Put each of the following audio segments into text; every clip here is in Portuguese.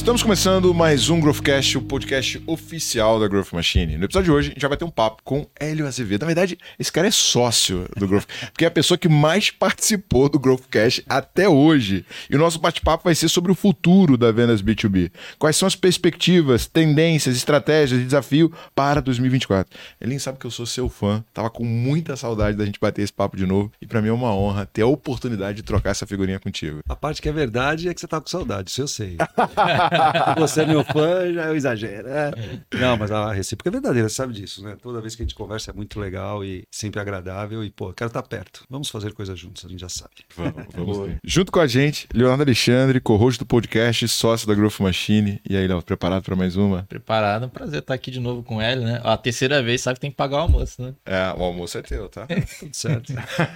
Estamos começando mais um Growthcast, o podcast oficial da Growth Machine. No episódio de hoje, a gente já vai ter um papo com Hélio Azevedo. Na verdade, esse cara é sócio do Growth, porque é a pessoa que mais participou do Growthcast até hoje. E o nosso bate-papo vai ser sobre o futuro da vendas B2B. Quais são as perspectivas, tendências, estratégias e desafio para 2024. Ele sabe que eu sou seu fã, tava com muita saudade da gente bater esse papo de novo. E para mim é uma honra ter a oportunidade de trocar essa figurinha contigo. A parte que é verdade é que você tá com saudade, isso eu sei. você é meu fã, já é um exagero. É. Não, mas a recíproca é verdadeira, você sabe disso, né? Toda vez que a gente conversa é muito legal e sempre agradável. E, pô, quero estar perto. Vamos fazer coisas juntos, a gente já sabe. Vamos, vamos Junto com a gente, Leonardo Alexandre, co-host do podcast, sócio da Growth Machine. E aí, Léo, preparado para mais uma? Preparado, prazer estar aqui de novo com ele, né? A terceira vez, sabe que tem que pagar o almoço, né? É, o almoço é teu, tá? Tudo certo.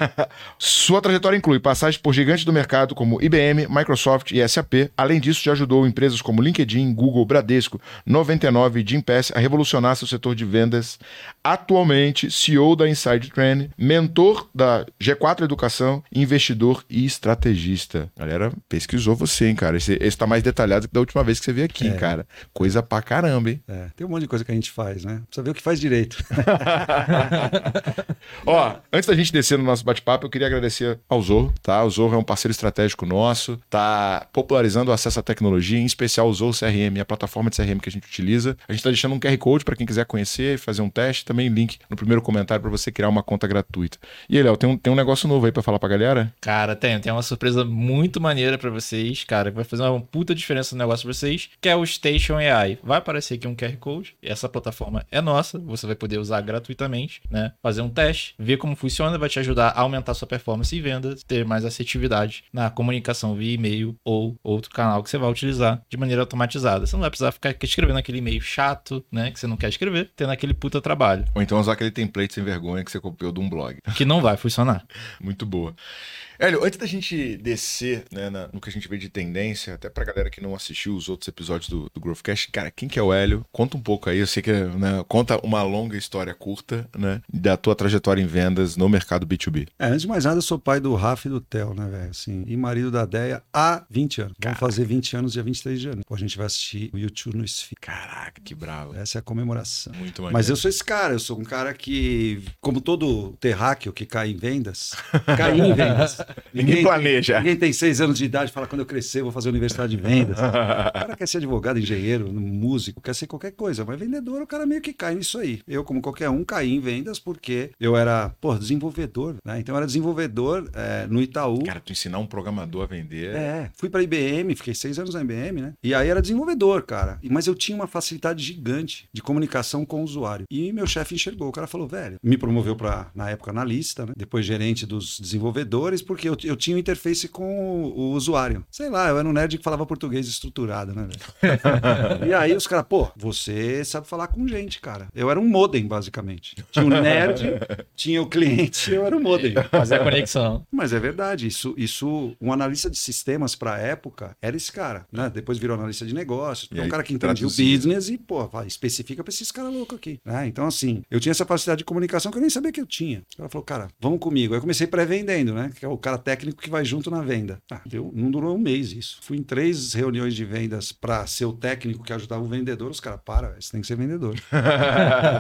Sua trajetória inclui passagem por gigantes do mercado como IBM, Microsoft e SAP. Além disso, já ajudou empresas como LinkedIn, Google, Bradesco, 99 e Gimpass a revolucionar seu setor de vendas. Atualmente, CEO da Inside Trend, mentor da G4 Educação, investidor e estrategista. Galera, pesquisou você, hein, cara? Esse, esse tá mais detalhado que da última vez que você veio aqui, é. cara. Coisa pra caramba, hein? É, tem um monte de coisa que a gente faz, né? Precisa ver o que faz direito. Ó, antes da gente descer no nosso bate-papo, eu queria agradecer ao Zorro, tá? O Zorro é um parceiro estratégico nosso, tá popularizando o acesso à tecnologia, em especial o Zorro CRM, a plataforma de CRM que a gente utiliza. A gente tá deixando um QR Code para quem quiser conhecer, fazer um teste, também link no primeiro comentário para você criar uma conta gratuita. E aí, Léo, tem um, tem um negócio novo aí para falar pra galera? Cara, tem, tem uma surpresa muito maneira para vocês, cara, que vai fazer uma puta diferença no negócio pra vocês, que é o Station AI. Vai aparecer aqui um QR Code, essa plataforma é nossa, você vai poder usar gratuitamente, né? Fazer um teste, ver como funciona, vai te ajudar a aumentar sua performance e vendas, ter mais assertividade na comunicação via e-mail ou outro canal que você vai utilizar de maneira automatizada. Você não vai precisar ficar escrevendo aquele e-mail chato, né, que você não quer escrever, tendo aquele puta trabalho. Ou então usar aquele template sem vergonha que você copiou de um blog. Que não vai funcionar. Muito boa. Hélio, antes da gente descer né, na, no que a gente vê de tendência, até pra galera que não assistiu os outros episódios do, do Growthcast, cara, quem que é o Hélio? Conta um pouco aí, eu sei que né, conta uma longa história curta, né, da tua trajetória em vendas no mercado B2B. É, antes de mais nada, eu sou pai do Rafa e do Theo, né, velho, assim, e marido da Deia há 20 anos. Vamos fazer 20 anos dia 23 de janeiro. Pô, a gente vai assistir o YouTube no Sphere. Caraca, que bravo. Essa é a comemoração. Muito maneiro. Mas eu sou esse cara, eu sou um cara que, como todo terráqueo que cai em vendas, cai em vendas. Ninguém planeja planeja. Ninguém tem seis anos de idade e fala, quando eu crescer, vou fazer universidade de vendas. o cara quer ser advogado, engenheiro, músico, quer ser qualquer coisa, mas vendedor, o cara meio que cai nisso aí. Eu, como qualquer um, caí em vendas porque eu era, pô, desenvolvedor, né? Então eu era desenvolvedor é, no Itaú. Cara, tu ensinar um programador a vender. É, fui pra IBM, fiquei seis anos na IBM, né? E aí era desenvolvedor, cara. Mas eu tinha uma facilidade gigante de comunicação com o usuário. E meu chefe enxergou. O cara falou, velho, me promoveu para na época, analista, né? Depois gerente dos desenvolvedores, porque eu, eu tinha interface com o, usuário. Sei lá, eu era um nerd que falava português estruturado, né? e aí os caras, pô, você sabe falar com gente, cara. Eu era um modem, basicamente. Tinha o um nerd, tinha o cliente, eu era um modem. Fazer a conexão. Mas é verdade, isso, isso um analista de sistemas para a época era esse cara, né? Depois virou analista de negócios, é um cara que entendia o business e, pô, vai, especifica para esses caras loucos aqui. Né? Então, assim, eu tinha essa facilidade de comunicação que eu nem sabia que eu tinha. Ela falou, cara, vamos comigo. Aí eu comecei pré-vendendo, né? Que é o cara técnico que vai junto na venda. Ah, deu, não durou um mês isso. Fui em três reuniões de vendas para ser o técnico que ajudava o vendedor. Os caras, para, você tem que ser vendedor.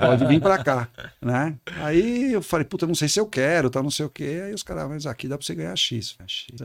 Pode vir para cá, né? Aí eu falei, puta, não sei se eu quero, tá, não sei o quê. Aí os caras, mas aqui dá para você ganhar X. X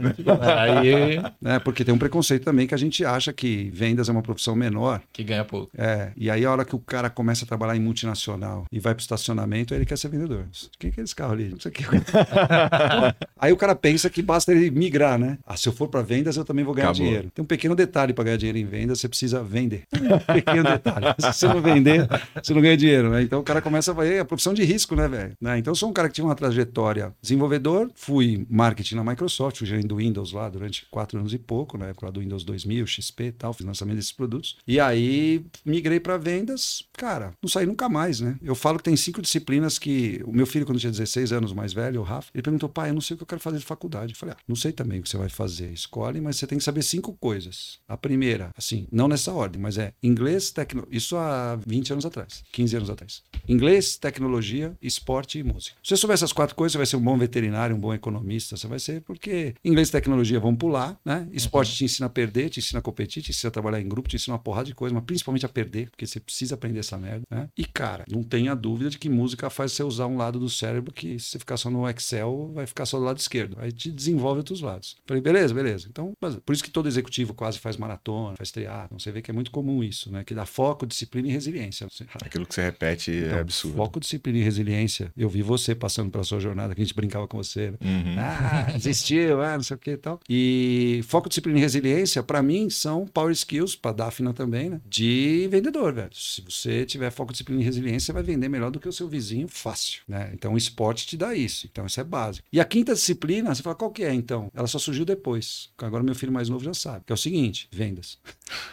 aí, né? Porque tem um preconceito também que a gente acha que vendas é uma profissão menor. Que ganha pouco. É, e aí a hora que o cara começa a trabalhar em multinacional e vai pro estacionamento, ele quer ser vendedor. Quem que é esse carro ali? Não sei o que. aí o cara pensa que basta ele migrar, né? Ah, se eu for para vendas, eu também vou ganhar Acabou. dinheiro. Tem um pequeno detalhe para ganhar dinheiro em vendas, você precisa vender. Um pequeno detalhe. Se você não vender, você não ganha dinheiro, né? Então o cara começa a fazer a profissão de risco, né, velho? Né? Então eu sou um cara que tinha uma trajetória desenvolvedor, fui marketing na Microsoft, fui gerente do Windows lá durante quatro anos e pouco, na época do Windows 2000, XP e tal, fiz lançamento desses produtos. E aí migrei para vendas, cara, não saí nunca mais, né? Eu falo que tem cinco disciplinas que o meu filho, quando tinha 16 anos, mais velho, o Rafa, ele perguntou, pai, eu não sei o que eu quero fazer de faculdade. Eu falei, ah, não sei também o que você vai fazer. Escolhe, mas você tem que saber cinco coisas. A primeira, assim, não nessa ordem, mas é inglês, tecnologia. Isso há 20 anos atrás, 15 anos atrás. Inglês, tecnologia, esporte e música. Se você souber essas quatro coisas, você vai ser um bom veterinário, um bom economista. Você vai ser, porque inglês e tecnologia vão pular, né? Esporte uhum. te ensina a perder, te ensina a competir, te te ensina a trabalhar em grupo, te ensina uma porrada de coisa, mas principalmente a perder, porque você precisa aprender essa merda, né? E, cara, não tenha dúvida de que música faz você usar um lado do cérebro que se você ficar só no Excel, vai ficar só do lado esquerdo. Aí te desenvolve outros lados. Falei, beleza, beleza. Então, mas por isso que todo executivo quase faz maratona, faz triatlon. Você vê que é muito comum isso, né? Que dá foco, disciplina e resiliência. Aquilo que você repete Então, é absurdo. Foco, disciplina e resiliência. Eu vi você passando pela sua jornada, que a gente brincava com você. Né? Uhum. Ah, desistiu, ah, não sei o que e tal. E foco, disciplina e resiliência, pra mim, são power skills, pra Dafna também, né? De vendedor, velho. Se você tiver foco, disciplina e resiliência, você vai vender melhor do que o seu vizinho fácil, né? Então o esporte te dá isso. Então isso é básico. E a quinta disciplina, você fala, qual que é então? Ela só surgiu depois. Agora meu filho mais novo já sabe. Que é o seguinte, vendas.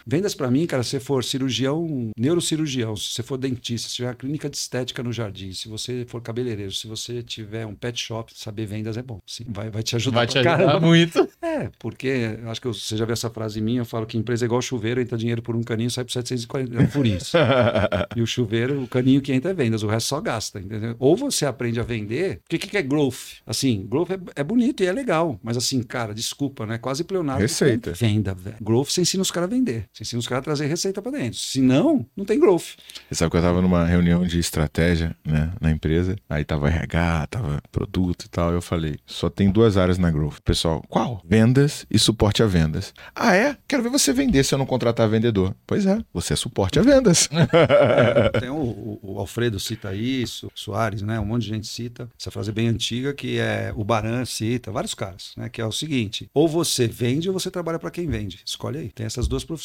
Vendas pra mim, cara, se você for cirurgião, neurocirurgião, se você for dentista, se tiver uma clínica de estética no jardim, se você for cabeleireiro, se você tiver um pet shop, saber vendas é bom. Sim, vai, vai te ajudar Vai te ajudar caramba. muito. É, porque acho que você já viu essa frase minha, eu falo que empresa é igual chuveiro, entra dinheiro por um caninho, sai por 740 é por isso. e o chuveiro, o caninho que entra é vendas, o resto só gasta, entendeu? Ou você aprende a vender, porque o que, que é growth? Assim, growth é, é bonito e é legal, mas assim, cara, desculpa, né? Quase pleonasmo. Receita. Venda, velho. Growth você ensina os caras a vender, você ensina os caras a trazer receita pra dentro. Se não, não tem growth. Você sabe que eu tava numa reunião de estratégia, né, na empresa. Aí tava RH, tava produto e tal. Eu falei, só tem duas áreas na Growth. Pessoal, qual? Vendas e suporte a vendas. Ah, é? Quero ver você vender se eu não contratar vendedor. Pois é, você é suporte a vendas. Tem o, o- o Alfredo cita isso, Soares, né? Um monte de gente cita essa frase bem antiga que é o Baran cita, vários caras, né? Que é o seguinte: ou você vende ou você trabalha para quem vende. Escolhe aí. Tem essas duas profissões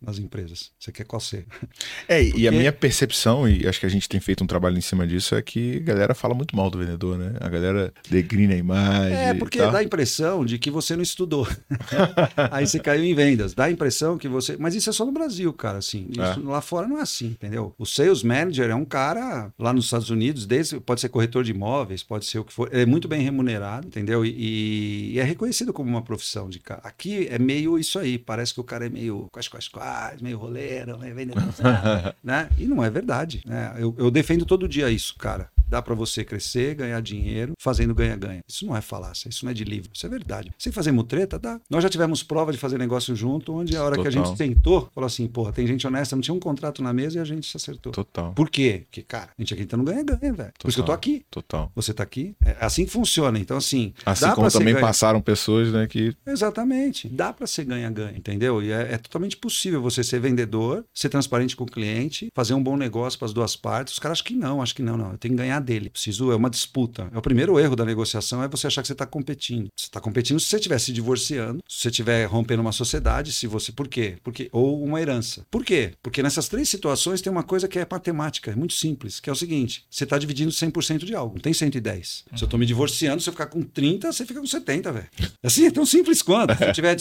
nas empresas. Você quer qual ser? É, e a Porque- minha percepção, e acho que a gente tem feito um trabalho em cima disso, é que a galera fala muito mal do vendedor, né? A galera degrina a imagem. É, porque dá a impressão de que você não estudou. Aí você caiu em vendas. Dá a impressão que você. Mas isso é só no Brasil, cara, assim. Isso Lá fora não é assim, entendeu? O sales manager é um cara lá nos Estados Unidos, desde, pode ser corretor de imóveis, pode ser o que for. É muito bem remunerado, entendeu? E, e é reconhecido como uma profissão de cara. Aqui é meio isso aí. Parece que o cara é meio quase, quase, quase, meio roleiro, meio vendedor, né? E não é verdade. Né? Eu, eu defendo todo dia isso, cara. Dá pra você crescer, ganhar dinheiro, fazendo ganha-ganha. Isso não é falácia, isso não é de livro, isso é verdade. Sem fazer mutreta, dá. Nós já tivemos prova de fazer negócio junto, onde a hora que a Total. gente tentou, falou assim, porra, tem gente honesta, não tinha um contrato na mesa e a gente se acertou. Total, Por quê? Porque, cara, a gente aqui tá no ganha-ganha, velho. Por isso que eu tô Total. aqui. total. Você tá aqui. É assim que funciona. Então, assim. Assim como também ganha- passaram pessoas, né, que Exatamente. Dá para ser ganha-ganha, entendeu? E é, é totalmente possível você ser vendedor, ser transparente com o cliente, fazer um bom negócio para as duas partes. Os caras acham que não, acham que não, não. Eu tenho que ganhar dele. Preciso, é uma disputa. É o primeiro erro da negociação é você achar que você está competindo. Você está competindo se você estiver se divorciando, se você estiver rompendo uma sociedade, se você. Por quê? Porque, ou uma herança. Por quê? Porque nessas três situações tem uma coisa que é matemática, é muito simples, que é o seguinte: você está dividindo 100% de algo, não tem 110. Se eu estou me divorciando, se eu ficar com 30, você fica com 70, velho. Assim, é tão simples quanto. Se eu tiver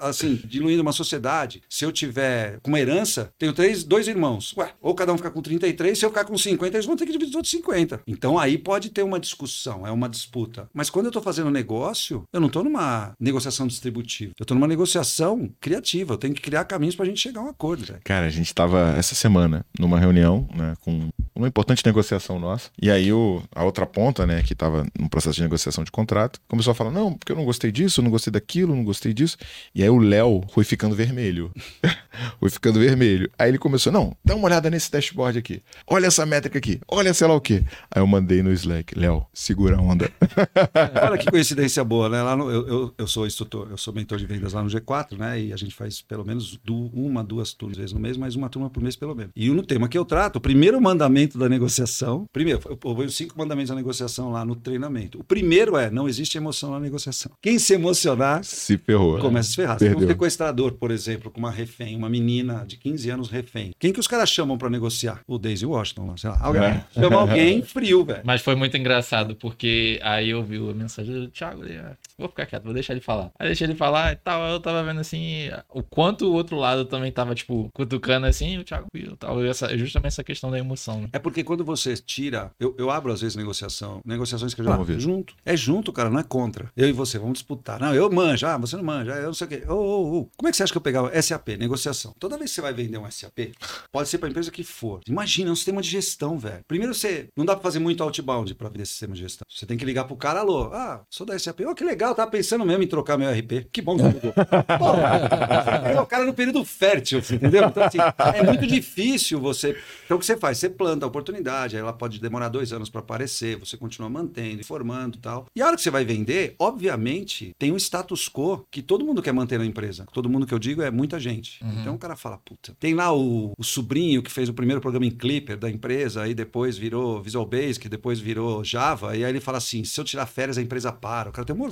assim, diluindo uma sociedade, se eu tiver com uma herança, tenho três, dois irmãos. Ué, ou cada um ficar com 33, se eu ficar com 50, eles vão ter que dividir os outros 50. Então aí pode ter uma discussão, é uma disputa. Mas quando eu estou fazendo negócio, eu não estou numa negociação distributiva. Eu estou numa negociação criativa. Eu tenho que criar caminhos para a gente chegar a um acordo, velho. Cara, a gente tava essa semana numa reunião, né, com uma importante negociação nossa. E aí o, a outra ponta, né, que tava no processo de negociação de contrato, começou a falar: "Não, porque eu não gostei disso, não gostei daquilo, não gostei disso". E aí o Léo foi ficando vermelho. foi ficando vermelho. Aí ele começou: "Não, dá uma olhada nesse dashboard aqui. Olha essa métrica aqui. Olha sei lá o quê". Aí eu mandei no Slack: "Léo, segura a onda". Olha que coincidência boa, né? Lá no- eu, eu, eu sou instrutor, eu sou mentor de vendas lá no G4, né? E a gente faz pelo menos du- uma, duas turmas vezes no mês, mas uma turma por mês pelo menos. E no tema que eu trato, o primeiro mandamento da negociação, primeiro, eu ponho cinco mandamentos da negociação lá no treinamento. O primeiro é, não existe emoção na negociação. Quem se emocionar, Se ferrou. começa a se ferrar. Você tem um Perdeu. sequestrador, por exemplo, com uma refém, uma menina de 15 anos refém. Quem que os caras chamam pra negociar? O Daisy Washington, lá, sei lá. Alguém. É. Chama alguém frio, velho. Mas foi muito engraçado, porque aí eu vi a mensagem do Thiago, ah, vou ficar quieto, vou deixar ele falar. Aí deixei ele falar e tal, eu tava vendo assim, o quanto o outro lado também tava, tipo, cutucando assim, o Thiago viu, tal, essa, justamente essa questão da emoção, né? É porque quando você tira. Eu, eu abro às vezes negociação. Negociações que eu já. Vamos ver. Junto. É junto, cara, não é contra. Eu e você, vamos disputar. Não, eu manjo. Ah, você não manja. Eu não sei o quê. Ô, ô, ô. Como é que você acha que eu pegava SAP? Negociação. Toda vez que você vai vender um SAP, pode ser para a empresa que for. Imagina, é um sistema de gestão, velho. Primeiro você. Não dá para fazer muito outbound para vender sistema de gestão. Você tem que ligar pro cara, alô, ah, sou da SAP. Oh, que legal, tava pensando mesmo em trocar meu RP. Que bom que ligou. Pô, o cara no período fértil, entendeu? Então, assim, é muito difícil você. Então, o que você faz? Você planta a oportunidade, aí ela pode demorar dois anos para aparecer, você continua mantendo, informando e tal. E a hora que você vai vender, obviamente, tem um status quo que todo mundo quer manter na empresa. Todo mundo que eu digo é muita gente. Uhum. Então o cara fala, puta. Tem lá o, o sobrinho que fez o primeiro programa em Clipper da empresa, aí depois virou Visual Basic, depois virou Java, e aí ele fala assim: se eu tirar férias, a empresa para. O cara tem um.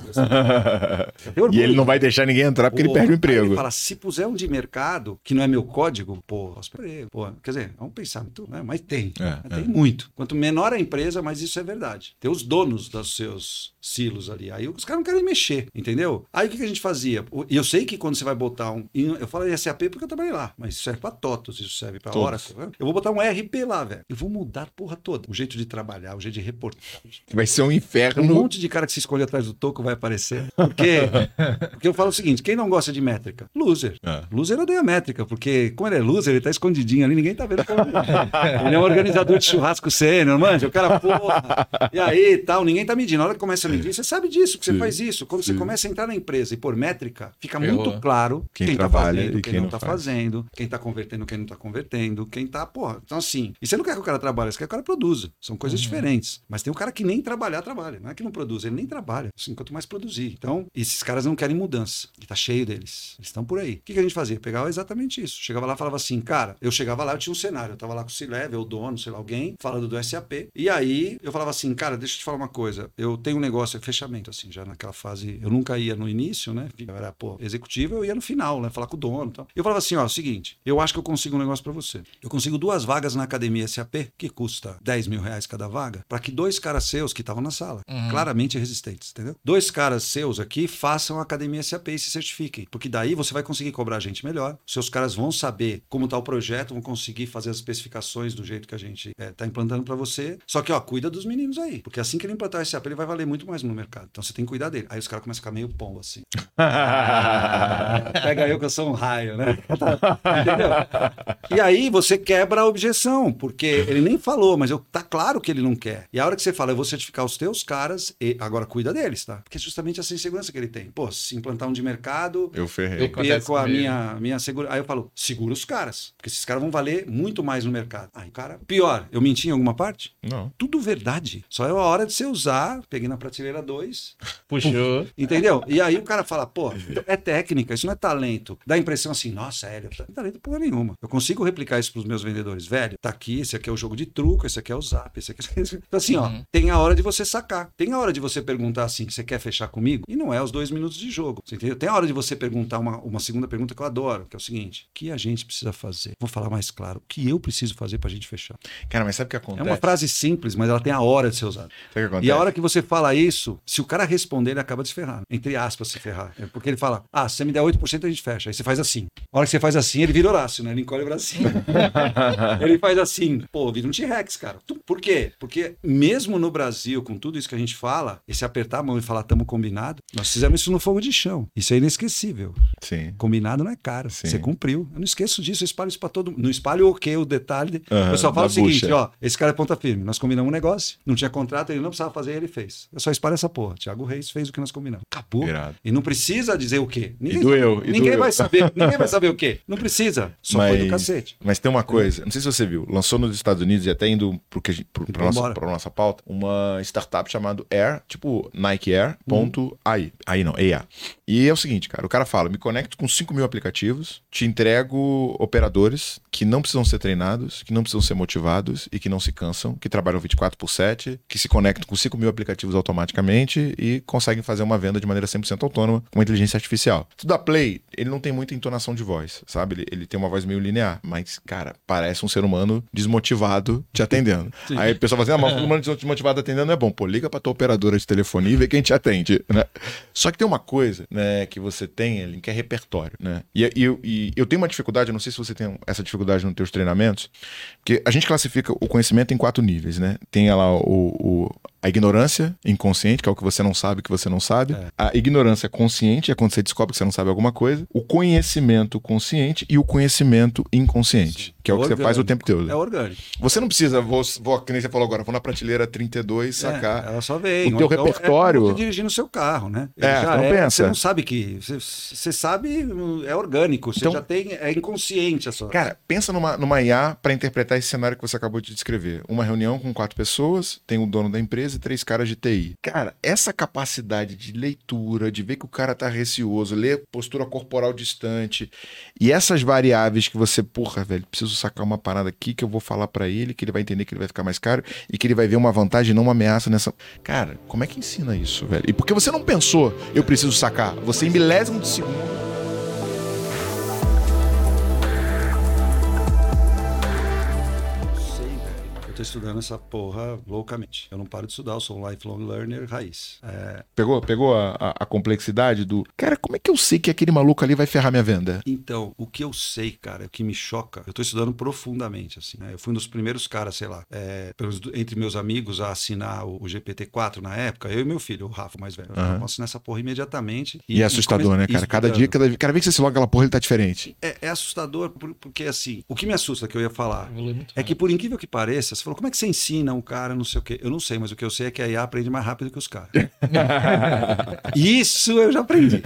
E ele não vai deixar ninguém entrar porque ele perde o aí emprego. Ele fala, se puser um de mercado, que não é meu código, pô. Pô, quer dizer, vamos pensar muito, né? Mas tem. É, tem é. muito. Quanto menor a empresa, mais isso é verdade. Tem os donos dos seus silos ali. Aí os caras não querem mexer, entendeu? Aí o que, que a gente fazia? E eu sei que quando você vai botar um. Eu falo em SAP porque eu trabalhei lá, mas isso serve pra TOTOS, isso serve pra. Oracle. né? Eu vou botar um RP lá, velho. Eu vou mudar a porra toda. O jeito de trabalhar, o jeito de reportar. Vai ser um Um inferno. monte de cara que se escolhe atrás do toco vai aparecer. Porque, porque eu falo o seguinte: quem não gosta de métrica? Loser. É. Loser odeia métrica, porque como ele é loser, ele tá escondidinho ali, ninguém tá vendo como ele é. Ele é um organizador de churrasco sênior, manja, o cara, porra. E aí tal, ninguém tá medindo. Na hora que começa a medir, você sabe disso, que você Sim. faz isso. Quando você Sim. começa a entrar na empresa e por métrica, fica Ferrou. muito claro Quem quem, tá fazendo, quem, quem não não tá faz. fazendo, quem tá convertendo, quem não tá convertendo, quem tá, porra. Então assim, e você não quer que o cara trabalhe, você quer que o cara produza. São coisas diferentes. Mas tem o cara que nem trabalhar, trabalha. Não é que não produz, ele nem trabalha. Assim, quanto mais produzir. Então, esses caras não querem mudança. E tá cheio deles. Eles estão por aí. O que, que a gente fazia? Pegava exatamente isso. Chegava lá e falava assim, cara, eu chegava lá, eu tinha um cenário. Eu tava lá com o C-Level, o dono, sei lá, alguém, falando do SAP. E aí eu falava assim, cara, deixa eu te falar uma coisa. Eu tenho um negócio, é fechamento, assim, já naquela fase. Eu nunca ia no início, né? Eu era, pô, executivo, eu ia no final, né? Falar com o dono e tal. Eu falava assim, ó, é o seguinte, eu acho que eu consigo um negócio pra você. Eu consigo duas vagas na academia SAP, que custa 10 mil reais cada vaga, para que dois caras seus que estavam na sala, Uhum. claramente resistentes, entendeu? Dois caras seus aqui façam a academia SAP e se certifiquem, porque daí você vai conseguir cobrar a gente melhor. Seus caras vão saber como tá o projeto, vão conseguir fazer as especificações do jeito que a gente é, tá implantando para você. Só que, ó, cuida dos meninos aí, porque assim que ele implantar o SAP, ele vai valer muito mais no mercado. Então você tem que cuidar dele. Aí os caras começam a ficar meio pombo assim. Pega eu que eu sou um raio, né? Entendeu? E aí você quebra a objeção, porque ele nem falou, mas eu, tá claro que ele não quer. E a hora que você fala, eu vou certificar os teus caras, e agora cuida deles, tá? Porque justamente essa insegurança que ele tem. Pô, se implantar um de mercado, Eu ferrei. eu perco a comigo. minha, minha segura. Aí eu falo, segura os caras, porque esses caras vão valer muito mais no mercado. Aí, cara, pior, eu menti em alguma parte? Não. Tudo verdade. Só é a hora de você usar, peguei na prateleira 2, Puxou. Entendeu? E aí o cara fala, pô, é técnica, isso não é talento. Dá a impressão assim, nossa, Hélio, não é talento porra nenhuma. Eu consigo replicar isso pros meus vendedores. Velho, tá aqui, esse aqui é o jogo de truco, esse aqui é o zap, esse aqui é... Então assim, ó, Uhum. tem a hora de você sacar. Tem a hora de você perguntar assim, você quer fechar comigo? E não é os dois minutos de jogo. Você entendeu? Tem a hora de você perguntar uma, uma segunda pergunta que eu adoro, que é o seguinte, o que a gente precisa fazer? Vou falar mais claro, o que eu preciso fazer pra gente fechar? Cara, mas sabe o que É acontece? uma frase simples, mas ela tem a hora de ser usada. E a hora que você fala isso, se o cara responder, ele acaba de se ferrar. Entre aspas, se ferrar. É porque ele fala, ah, se você me der 8%, a gente fecha. Aí você faz assim. A hora que você faz assim, ele vira Horácio, né? Ele encolhe o bracinho. ele faz assim. Pô, vira um T-Rex, cara. Por quê? Porque mesmo no Brasil, com tudo isso que a gente fala, esse apertar a mão e falar tamo combinado, nós fizemos isso no fogo de chão. Isso é inesquecível. Sim. Combinado não é caro. Sim. Você cumpriu. Eu não esqueço disso, eu espalho isso pra todo mundo. Não espalho o quê? O detalhe. Aham, eu só falo o seguinte, bucha. ó, esse cara é ponta firme. Nós combinamos um negócio, não tinha contrato, ele não precisava fazer, ele fez. Eu só espalho essa porra. Tiago Reis fez o que nós combinamos. Acabou. Irado. E não precisa dizer o quê. Ninguém, doeu, e ninguém doeu. vai saber. Ninguém vai saber o quê. Não precisa. Só foi do cacete. Mas tem uma coisa, não sei se você viu, lançou nos Estados Unidos e até indo pro que a gente- pro, pra, Vamos nossa, pra nossa pauta, uma startup chamada Air, tipo Nike Air, ponto AI. Aí não, EA. E é o seguinte, cara, o cara fala, me conecto com 5 mil aplicativos, te entrego operadores que não precisam ser treinados, que não precisam ser motivados e que não se cansam, que trabalham 24 por 7, que se conectam com 5 mil aplicativos automaticamente e conseguem fazer uma venda de maneira 100% autônoma com inteligência artificial. Tudo da Play, ele não tem muita entonação de voz, sabe? Ele, ele tem uma voz meio linear, mas, cara, parece um ser humano desmotivado te atendendo. Aí o pessoal fala assim, ah, mas um humano desmotivado atendendo é bom. Pô, liga pra tua operadora de telefonia e vê quem te atende, né? Só que tem uma coisa, né, que você tem, Ellen, que é repertório, né? E, e, eu- e eu tenho uma dificuldade, eu não sei se você tem essa dificuldade nos teus treinamentos, porque a gente classifica o conhecimento em quatro níveis, né? Tem lá o, o- a ignorância inconsciente, que é o que você não sabe que você não sabe. É. A ignorância consciente é quando você descobre que você não sabe alguma coisa. O conhecimento consciente e o conhecimento inconsciente, que é o que você Orgânico. faz o tempo todo. É orgânico. Você não precisa, vou, vou, que nem você falou agora, vou na prateleira 32 sacar. É, ela só vem. O teu então repertório- É como você dirigindo o seu carro, né? É, Ele não pensa. Você não sabe que. Você, você sabe, é orgânico. Você Então- já tem. É inconsciente a sua. Cara, pensa numa, numa IA para interpretar esse cenário que você acabou de descrever. Uma reunião com quatro pessoas, tem o dono da empresa e três caras de TI. Cara, essa capacidade de leitura, de ver que o cara tá receoso, ler postura corporal distante e essas variáveis que você, porra, velho, preciso sacar uma parada aqui que eu vou falar para ele, que ele vai entender que ele vai ficar mais caro e que ele vai ver uma vantagem, não uma ameaça nessa. Cara, como é que ensina isso, velho? E por que você não pensou, eu preciso sacar? Você em milésimo de segundo. Tô estudando essa porra loucamente. Eu não paro de estudar, eu sou um lifelong learner raiz. É, Pegou, pegou a, a- a complexidade do. Cara, como é que eu sei que aquele maluco ali vai ferrar minha venda? Então, o que eu sei, cara, o que me choca, eu tô estudando profundamente, assim, né? Eu fui um dos primeiros caras, sei lá, é, pelos- entre meus amigos a assinar o, o GPT-4 na época, eu e meu filho, o Rafa, o mais velho. Aham. Vamos assinar essa porra imediatamente. E, é assustador, come- né, e cara? Cada dia, cada, cada vez que você se loga aquela porra, ele tá diferente. É, é assustador por- porque, assim, o que me assusta que eu ia falar é que, por incrível que pareça, falou, como é que você ensina um cara, não sei o quê? Eu não sei, mas o que eu sei é que a IA aprende mais rápido que os caras. Isso eu já aprendi.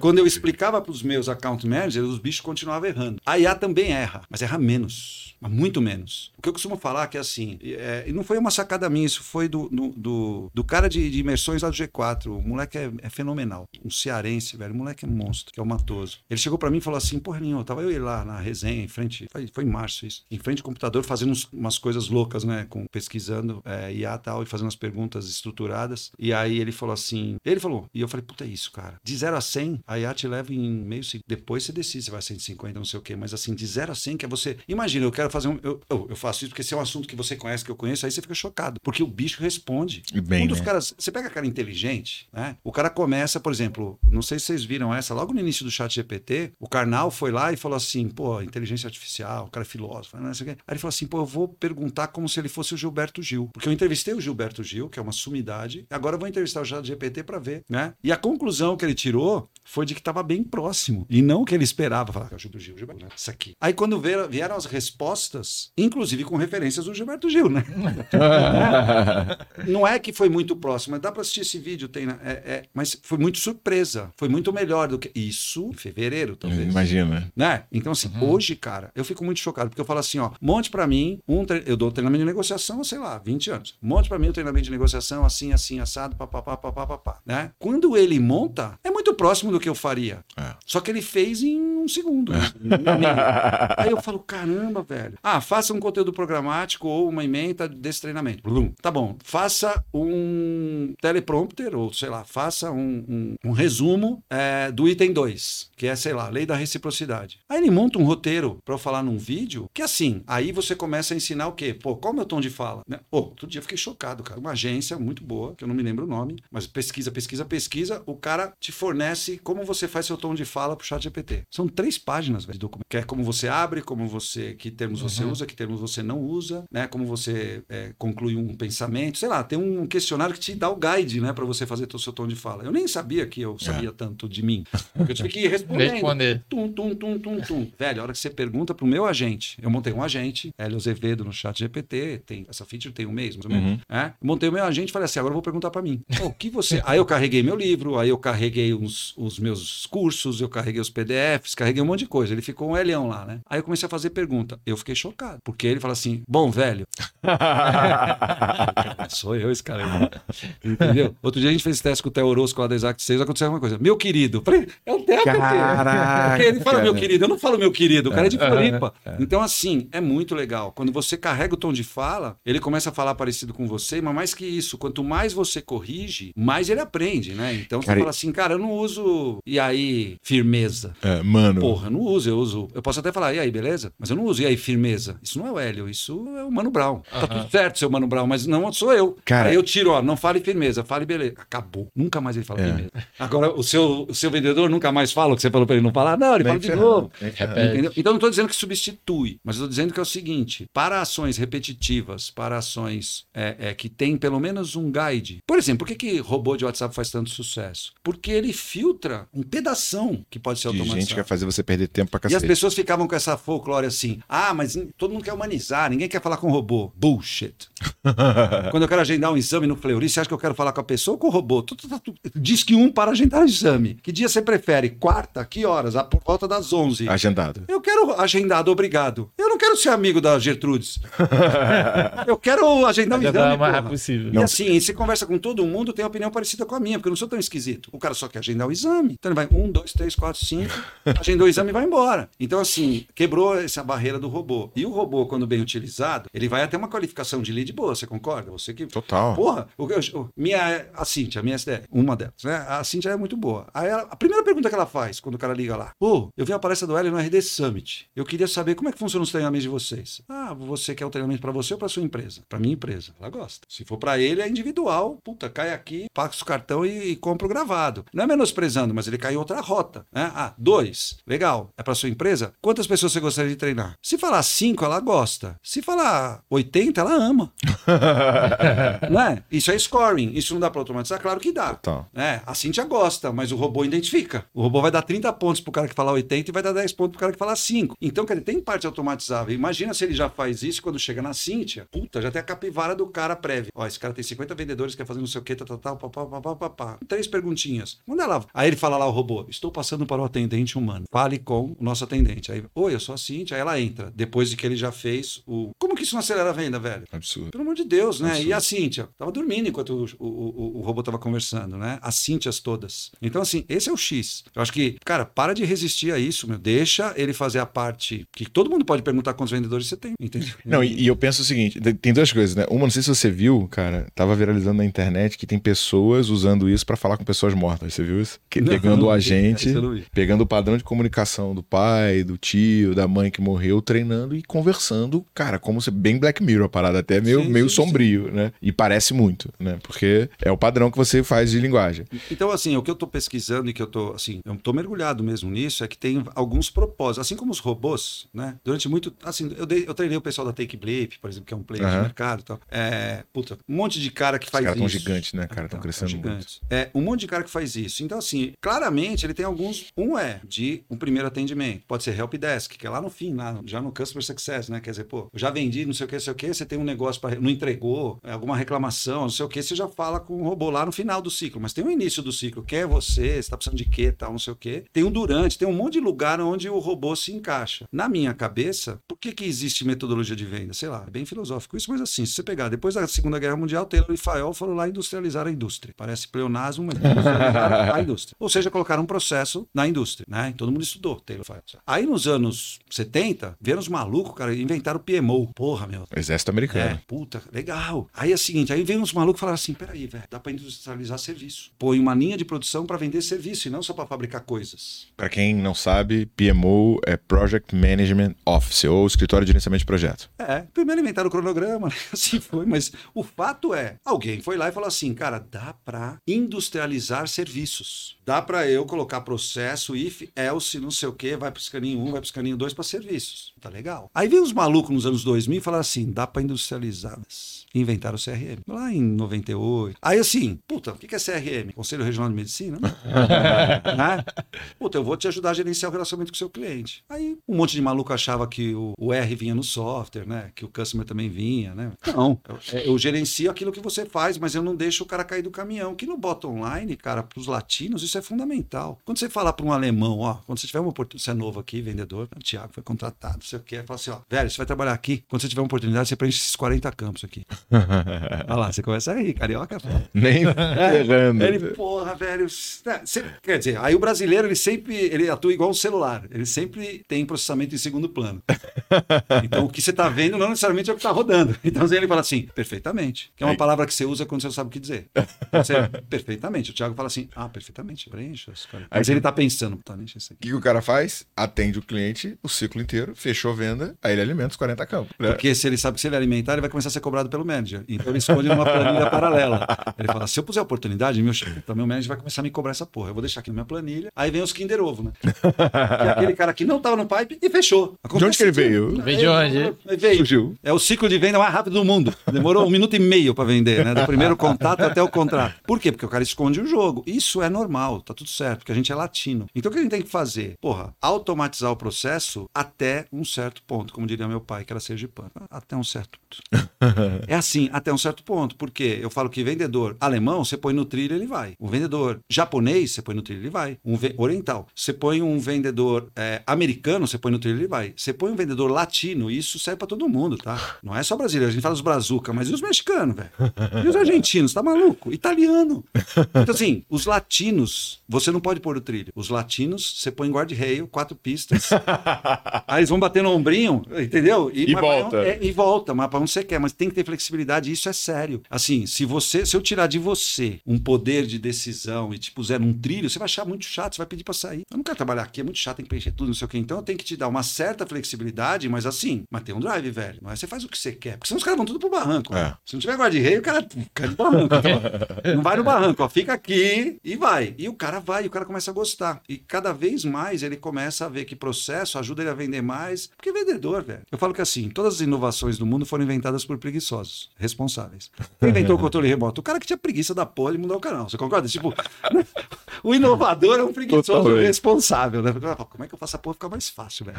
Quando eu explicava para os meus account managers, os bichos continuavam errando. A IA também erra, mas erra menos. Mas muito menos. O que eu costumo falar é que assim, é, e não foi uma sacada minha, isso foi do, do, do, do cara de, de imersões lá do G4. O moleque é, é fenomenal. Um cearense, velho. O moleque é monstro, que é o Matoso. Ele chegou para mim e falou assim: porra, nenhuma, tava eu lá na resenha, em frente, foi, foi em março isso, em frente ao computador, fazendo uns- umas coisas loucas, né? Com, pesquisando é, IA e tal, e fazendo as perguntas estruturadas. E aí ele falou assim: ele falou, e eu falei, puta, é isso, cara. De 0 a 100, a IA te leva em meio segundo. Depois você decide se vai 150, não sei o quê. Mas assim, de 0 a 100, que é você. Imagina, eu quero fazer um. Eu, eu, faço isso porque se é um assunto que você conhece, que eu conheço, aí você fica chocado. Porque o bicho responde. E bem, um dos né? caras. Você pega cara inteligente, né? O cara começa, por exemplo, não sei se vocês viram essa, logo no início do chat GPT, o Karnal foi lá e falou assim: pô, inteligência artificial, o cara é filósofo, não sei o quê. Aí ele falou assim: pô, eu vou perguntar como se ele fosse o Gilberto Gil. Porque eu entrevistei o Gilberto Gil, que é uma sumidade, agora eu vou entrevistar o chat GPT para ver, né? E a conclusão que ele tirou foi de que estava bem próximo. E não o que ele esperava. Falar, é o Gilberto Gil, Gilberto, né? Isso aqui. Aí quando vieram, vieram as respostas, inclusive com referências do Gilberto Gil, né? Não é que foi muito próximo, mas dá para assistir esse vídeo, tem, é, é, mas foi muito surpresa, foi muito melhor do que isso em fevereiro, talvez. Imagina. Né? Então, assim, hoje, cara, eu fico muito chocado, porque eu falo assim, ó, monte pra mim, um eu dou treinamento de negociação sei lá, 20 anos. Monte pra mim um treinamento de negociação assim, assim, assado, papapá, papapá, papá, né? Quando ele monta, é muito próximo do que eu faria. É. Só que ele fez em um segundo. Aí eu falo, caramba, velho. Ah, faça um conteúdo programático ou uma emenda desse treinamento. Blum. Tá bom. Faça um teleprompter, ou sei lá, faça um, um- um resumo é, do item 2, que é, sei lá, lei da reciprocidade. Aí ele monta um roteiro pra eu falar num vídeo, que assim, aí você começa a ensinar o quê? Pô, qual é o meu tom de fala? Né? Pô, outro dia eu fiquei chocado, cara. Uma agência muito boa, que eu não me lembro o nome, mas pesquisa, pesquisa, pesquisa, o cara te fornece como você faz seu tom de fala pro chat GPT. São três páginas velho, de documento. Que é como você abre, como você, que termos você usa, que termos você não usa, né? Como você é, conclui um pensamento, sei lá, tem um questionário que te dá o guide, né, para você fazer o seu tom de fala. Eu nem sabia que eu sabia tanto de mim. Porque eu tive que ir respondendo. Responder. Tum, tum, tum, tum, tum. Velho, a hora que você pergunta pro meu agente, eu montei um agente, Hélio Azevedo no chat GPT, tem, essa feature tem um mês, mais ou menos. É? Montei o meu agente e falei assim, agora eu vou perguntar para mim. O que você... aí eu carreguei meu livro, aí eu carreguei os, os meus cursos, eu carreguei os PDFs, carreguei um monte de coisa. Ele ficou um elhão lá, né? Aí eu comecei a fazer pergunta. Eu fiquei chocado, porque ele fala assim, bom, velho... Sou eu esse cara. aí. Entendeu? Outro dia a gente fez teste com o Theo Orozco lá da Exact 6, aconteceu uma coisa. Meu querido. Falei, é o Theo? Caraca. Ele fala meu querido, eu não falo meu querido, o cara é de Floripa. Então, assim, é muito legal. Quando você carrega o tom de fala, ele começa a falar parecido com você, mas mais que isso, quanto mais você corrige, mais ele aprende, né? Então você Cara, fala assim, cara, eu não uso. E aí, firmeza. É, mano. Humano. Porra, eu não uso, eu uso. Eu posso até falar, e aí, beleza? Mas eu não uso, e aí, firmeza. Isso não é o Hélio, isso é o Mano Brown. Tá tudo certo, seu Mano Brown, mas não sou eu. Cara- aí eu tiro, ó, não fale firmeza, fale beleza. Acabou. Nunca mais ele fala É. firmeza. Agora, o seu, o seu vendedor nunca mais fala o que você falou pra ele não falar? Não, ele Nem fala de novo. Entendeu? Então não estou dizendo que substitui, mas estou dizendo que é o seguinte: para ações repetitivas, para ações é, é, que tem pelo menos um guide. Por exemplo, por que, que robô de WhatsApp faz tanto sucesso? Porque ele filtra um pedação que pode ser De automatizado. gente que fazer você perder tempo pra E as cacete. pessoas ficavam com essa folclore assim: ah, mas todo mundo quer humanizar, ninguém quer falar com robô. Bullshit. Quando eu quero agendar um exame no Fleury, você acha que eu quero falar com a pessoa ou com o robô? Tu- tu- tu- tu- Diz que um para agendar o exame. Que dia você prefere? Quarta? Que horas? Ah, Por volta das 11. Agendado. Eu quero agendado, obrigado. Eu não quero ser amigo da Gertrudes. eu quero agendar um exame. dá o mais rápido possível. E assim, você conversa com todo mundo, tem opinião parecida com a minha, porque eu não sou tão esquisito. O cara só quer agendar o exame. Então ele vai um, dois, três, quatro, cinco, agendou o exame e vai embora. Então, assim, quebrou essa barreira do robô. E o robô, quando bem utilizado, ele vai até uma qualificação de lead boa, você concorda? Você que. Total. Porra, o, o- minha, a Cintia, a minha SDR, uma delas, né? A Cintia é muito boa. Aí ela- a primeira pergunta que ela faz quando o cara liga lá: Pô, eu vi a palestra do Hélio no RD Summit. Eu queria saber como é que funciona os treinamentos de vocês. Ah, você quer o treinamento para você ou para sua empresa? Para minha empresa. Ela gosta. Se for para ele, é individual. Puta, cai aqui, passa o cartão e, e compra o gravado. Não é menosprezando, mas ele cai em outra rota. Né? Ah, dois. Legal. É para sua empresa? Quantas pessoas você gostaria de treinar? Se falar cinco, ela gosta. Se falar 80, ela ama. não é? Isso é scoring. Isso não dá para automatizar? Claro que dá. Total. É, a Cintia gosta, mas o robô identifica. O robô vai dar 30 pontos pro cara que falar 80 e vai dar 10 pontos pro cara que falar 5. Então, quer dizer, tem parte automatizável. Imagina se ele já faz isso quando chega na Cintia. Puta, já tem a capivara do cara prévio. Ó, esse cara tem 50 vendedores, quer fazer não sei o que, tal, tal, tal, pá, pá, pá, pá, pá. Três perguntinhas. Manda lá. Aí ele fala lá o robô, estou passando para o atendente humano. Fale com o nosso atendente. Aí, oi, eu sou a Cintia. Aí ela entra, depois de que ele já fez o... Como que isso não acelera a venda, velho? Absurdo. Pelo amor de Deus, né? Absurdo. E a Cíntia? Tava dormindo enquanto o, o, o, o robô tava conversando, né? As Cíntias todas. Então, assim, esse é o X. Eu acho que, cara, para de resistir a isso, meu. Deixa ele fazer a parte que todo mundo pode perguntar quantos vendedores você tem, entendeu? Não, e, e eu penso o seguinte: tem- duas coisas, né? Uma, não sei se você viu, cara, tava viralizando na internet que tem pessoas usando isso pra falar com pessoas mortas. Você viu isso? Que- Não, pegando não eu não vi. pegando o padrão de comunicação do pai, do tio, da mãe que morreu, treinando e conversando, cara, como se bem Black Mirror a parada, até meio, Sim, meio sim, sombrio, né? E parece muito, né? Porque é o padrão que você faz de linguagem. Então, assim, o que eu tô pesquisando e que eu tô, assim, eu tô mergulhado mesmo nisso é que tem alguns propósitos. Assim como os robôs, né? Durante muito. Assim, eu, dei- eu treinei o pessoal da Take Blip, por exemplo, que é um player de Aham. mercado e tal. É, puta, um monte de cara que Os faz caras isso. tão gigantes, né, cara? Tão Então, crescendo muito. É, um monte de cara que faz isso. Então, assim, claramente ele tem alguns. Um é de um primeiro atendimento. Pode ser help desk, que é lá no fim, lá, já no customer success, né? Quer dizer, pô, eu já vendi, não sei o que, não sei o que, você tem um negócio para não entregou, é, alguma reclamação, não sei o que, você já fala com o robô lá no final do ciclo. Mas tem um início do ciclo, quem é você, você tá precisando de quê, tal, não sei o que. Tem um durante, tem um monte de lugar onde o robô se encaixa. Na minha cabeça, por que que existe metodologia de venda? Sei lá, é bem filosófico isso, mas assim, se você pegar, depois da Segunda Guerra Mundial, Taylor e Fayol foram lá industrializar a indústria. Parece pleonasmo, mas a indústria. Ou seja, colocaram um processo na indústria, né? Todo mundo estudou Taylor Fayol. Aí nos anos 70, vieram os malucos, cara, inventaram o PMO. Porra, meu, Exército americano. é, puta, legal. Aí é o seguinte, aí vem uns malucos e falaram assim, peraí, velho, dá pra industrializar serviço. Põe uma linha de produção pra vender serviço e não só pra fabricar coisas. Pra quem não sabe, PMO é Project Management Office, ou Escritório de Gerenciamento de Projeto. É, primeiro inventaram o cronograma, né? assim foi, mas o fato é, alguém foi lá e falou assim, cara, dá pra industrializar serviços. Dá pra eu colocar processo, if, else, não sei o quê, vai pro escaninho 1, vai pro escaninho 2 pra serviços. Tá legal. Aí veio os malucos nos anos 2000 e falaram assim, dá pra industrializar. Inventaram o CRM. Lá em 98. Aí assim, puta, o que é CRM? Conselho Regional de Medicina? Né? Puta, eu vou te ajudar a gerenciar o relacionamento com o seu cliente. Aí um monte de maluco achava que o, o R vinha no software, né? Que o customer também vinha, né? Não. Eu, é, eu gerencio aquilo que você faz, mas eu não deixo o cara cair do caminhão. Que no bottom line, cara, pros latinos, isso é fundamental. Quando você falar para um alemão, ó, quando você tiver uma oportunidade, você é novo aqui, vendedor, o Thiago foi contratado, não sei o quê, fala assim, ó, velho, você vai trabalhar aqui, quando você tiver uma oportunidade, você preenche esses 40 campos aqui. Olha lá, você começa a rir, carioca, pô. Nem ferrando. Ele, porra, velho. né, quer dizer, aí o brasileiro, ele sempre ele atua igual um celular. Ele sempre tem processamento em segundo plano. Então o que você está vendo não necessariamente é o que está rodando. Então ele fala assim, perfeitamente. Que é uma Aí- palavra que você usa quando você não sabe o que dizer. Então, Você, perfeitamente. O Thiago fala assim, ah, perfeitamente, preencha. cara. Mas Aí- ele está pensando, tá, deixa isso O aqui. que, que o cara faz? Atende o cliente o ciclo inteiro, fechou a venda, aí ele alimenta os 40 campos. né? Porque se ele sabe que se ele alimentar, ele vai começar a ser cobrado pelo manager. Então ele esconde numa planilha paralela. Ele fala: se eu puser oportunidade, meu, chefe, então meu manager vai começar a me cobrar essa porra. Eu vou deixar aqui na minha planilha. Aí vem os Kinder Ovo, né? Que é aquele cara que não tava no pipe e fechou. De onde que ele veio? Veio de onde? Ele veio. Surgiu. É o ciclo de venda mais rápido do mundo. Demorou um minuto e meio para vender, né? Do primeiro contato até o contrato. Por quê? Porque o cara esconde o jogo. Isso é normal, tá tudo certo, porque a gente é latino. Então o que a gente tem que fazer? Porra, automatizar o processo até um certo ponto, como diria meu pai, que era sergipano. Até um certo ponto. É assim, até um certo ponto. Porque eu falo que vendedor alemão, você põe no trilho, ele vai. O vendedor japonês, você põe no trilho, ele vai. Um oriental. Você põe um vendedor é, americano, você põe no trilho, ele vai. Você põe um vendedor latino, isso serve pra todo mundo, tá? Não é só brasileiro. A gente fala os brazuca, mas e os mexicanos, velho? E os argentinos? Tá maluco? Italiano. Então, assim, os latinos, você não pode pôr no trilho. Os latinos, você põe guarda-reio, quatro pistas. Aí eles vão bater no ombrinho, entendeu? E mas vai- volta. é, e volta, mas para onde você quer, mas tem que ter flexibilidade, e isso é sério. Assim, se você, se eu tirar de você um poder de decisão e te puser num trilho, você vai achar muito chato, você vai pedir para sair. Eu não quero trabalhar aqui, é muito chato, tem que preencher tudo, não sei o quê. Então eu tenho que te dar uma certa flexibilidade, mas assim, mas tem um drive, velho. Mas você faz o que você quer, porque senão os caras vão tudo pro barranco. É. né? Se não tiver guarda-reio, o cara cai do barranco. Então, não vai no barranco, ó, fica aqui e vai. E o cara vai, e o cara começa a gostar. E cada vez mais ele começa a ver que processo ajuda ele a vender mais, porque é vendedor, velho. Eu falo que assim, todas as inovações do mundo foram inventadas por preguiçosos, responsáveis. Quem inventou o controle remoto? O cara que tinha preguiça da porra de mudar o canal. Você concorda? Tipo, o inovador é um preguiçoso Totalmente. responsável, né? Como é que eu faço a porra ficar mais fácil, velho?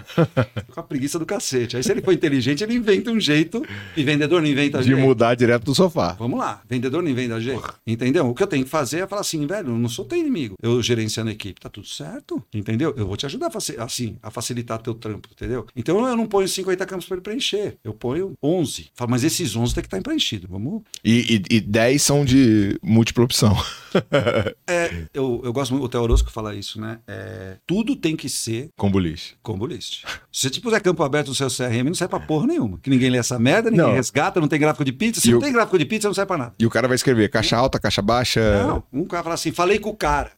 Com a preguiça do cacete. Aí se ele for inteligente, ele inventa um jeito, e vendedor não inventa De jeito. mudar direto do sofá. Vamos lá, vendedor não inventa jeito. Entendeu? O que eu tenho que fazer é falar assim, velho, eu não sou teu inimigo. Eu gerenciando a equipe, tá tudo certo? Entendeu? Eu vou te ajudar a, assim, a facilitar teu trampo, entendeu? Então eu não ponho 50 campos para ele preencher. Eu ponho 11. Falo, mas esses 11 tem que estar preenchido. Vamos. E, e, e 10 são de múltipla opção. É, eu, eu gosto muito, o Theo Orozco fala isso, né? É, tudo tem que ser combo list. Se você te puser campo aberto no seu CRM, não serve pra porra nenhuma. Que ninguém lê essa merda, ninguém Não. resgata, não tem gráfico de pizza. Se E não o- tem gráfico de pizza, não serve pra nada. E o cara vai escrever caixa alta, caixa baixa. Não, um cara fala assim, falei com o cara.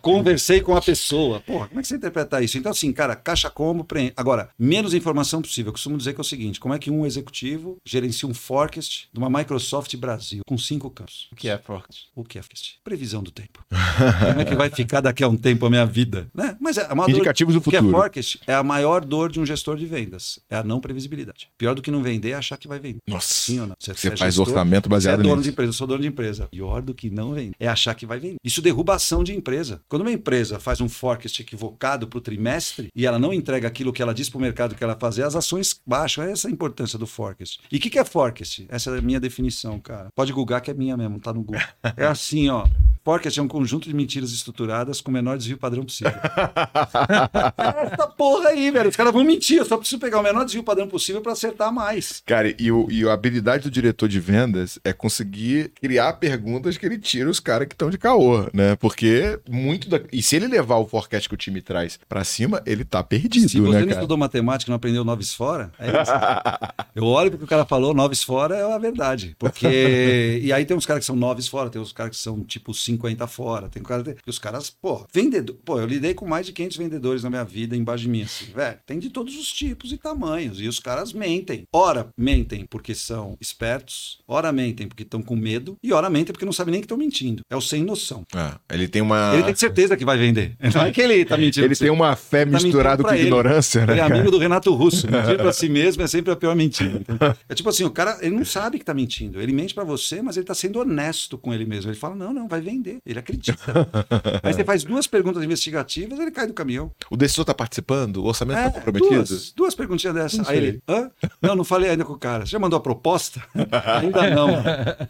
Conversei com a pessoa. Porra, como é que você interpreta isso? Então, assim, cara, caixa combo, preenche. Agora, menos informação possível. Eu costumo dizer que é o seguinte: como é que um executivo gerencia um forecast de uma Microsoft Brasil com cinco campos? O que é forte? O que é forecast? Previsão do tempo. como é que vai ficar daqui a um tempo a minha vida? Né? Mas é uma dor- Indicativos do o que é futuro. forecast é a maior dor de um gestor de vendas. É a não previsibilidade. Pior do que não vender é achar que vai vender. Nossa. Sim ou não? Você é faz gestor, orçamento baseado você é dono nisso. de empresa, eu sou dono de empresa. Pior do que não vender é achar que vai vender. Isso derruba a ação de empresa. Quando uma empresa faz um forecast equivocado para o trimestre e ela não entrega aquilo que ela diz para o mercado que ela fazer, as ações baixam. Essa é a importância do forecast. E o que, que é forecast? Essa é a minha definição, cara. Pode googar que é minha mesmo, tá no Google. É assim, ó. Forecast é um conjunto de mentiras estruturadas com o menor desvio padrão possível. Essa porra aí, velho. Os caras vão mentir. Eu só preciso pegar o menor desvio padrão possível para acertar mais. Cara, e, o, e a habilidade do diretor de vendas é conseguir criar perguntas que ele tira os caras que estão de caô, né? Porque muito da... E se ele levar o forecast que o time traz pra cima, ele tá perdido, Se você né, não cara? estudou matemática e não aprendeu noves fora, é isso. Eu olho porque o cara falou noves fora é a verdade. Porque. E aí tem uns caras que são noves fora, tem uns caras que são tipo 50 fora. Tem cara. E os caras, pô, vendedor. Pô, eu lidei com mais de 500 vendedores na minha vida embaixo de mim, assim, velho. Tem de todos os tipos e tamanhos. E os caras mentem. Ora mentem porque são espertos, ora mentem porque estão com medo, e ora mentem porque não sabem nem que estão mentindo. É o sem noção. É, ele tem uma. Ele tem certeza que vai vender. Não é que ele tá mentindo. Ele tem uma fé Tá misturada com pra ele. ignorância, né? Ele é amigo do Renato Russo. Mentir pra si mesmo é sempre a pior mentira. entendeu? É tipo assim, o cara, ele não sabe que tá mentindo. Ele mente pra você, mas ele tá sendo honesto com ele mesmo. Ele fala, não, não, vai vender. Ele acredita. Aí você faz duas perguntas investigativas, ele cai do caminhão. O decisor tá participando? O orçamento É, tá comprometido? duas, duas perguntinhas dessa. Aí ele, hã? Não, não falei ainda com o cara. Você já mandou a proposta? ainda não.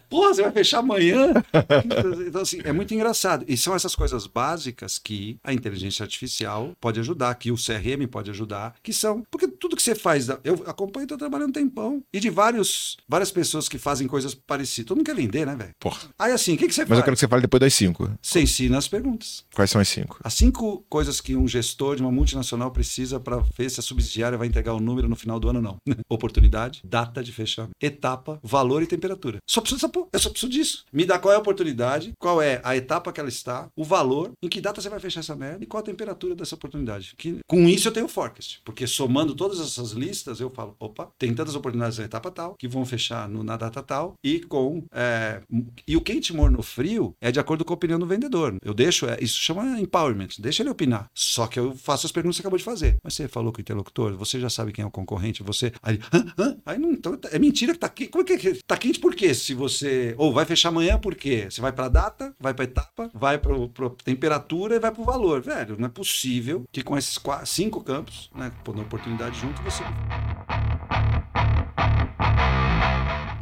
Porra, você vai fechar amanhã? Então, assim, é muito engraçado. E são essas coisas básicas que a inteligência artificial pode ajudar, que o CRM pode ajudar, que são. Porque tudo que você faz. da- Eu acompanho, tô trabalhando um tempão. E de vários, várias pessoas que fazem coisas parecidas. Todo mundo quer vender, né, velho? Porra. Aí assim, o que, que você Mas faz? eu quero que você fale depois das cinco. Você ensina as perguntas. Quais são as cinco? As cinco coisas que um gestor de uma multinacional precisa para ver se a subsidiária vai entregar o número no final do ano ou não. Oportunidade, data de fechamento, etapa, valor e temperatura. Só preciso dessa porra. Eu só preciso disso. Me dá qual é a oportunidade, qual é a etapa que ela está, o valor, em que data você vai fechar essa merda e qual a temperatura dessa oportunidade. Que, com isso eu tenho o forecast. Porque somando todas essas listas, eu falo, opa, tem tantas oportunidades na etapa tal, que vão fechar no, na data tal, e com. é, e o quente morno frio é de acordo com a opinião do vendedor. Eu deixo, é, isso chama empowerment, deixa ele opinar. Só que eu faço as perguntas que você acabou de fazer. Mas você falou com o interlocutor, você já sabe quem é o concorrente, você. Aí, hã? Hã? aí não, então, é mentira que tá quente. Como é que é? Tá quente por quê? Se você. Ou vai fechar amanhã por quê? Você vai pra data, vai pra etapa, vai pro, pro temperatura e vai pro valor. Velho, não é possível que com esses quatro, cinco campos, né, pondo oportunidade junto, você.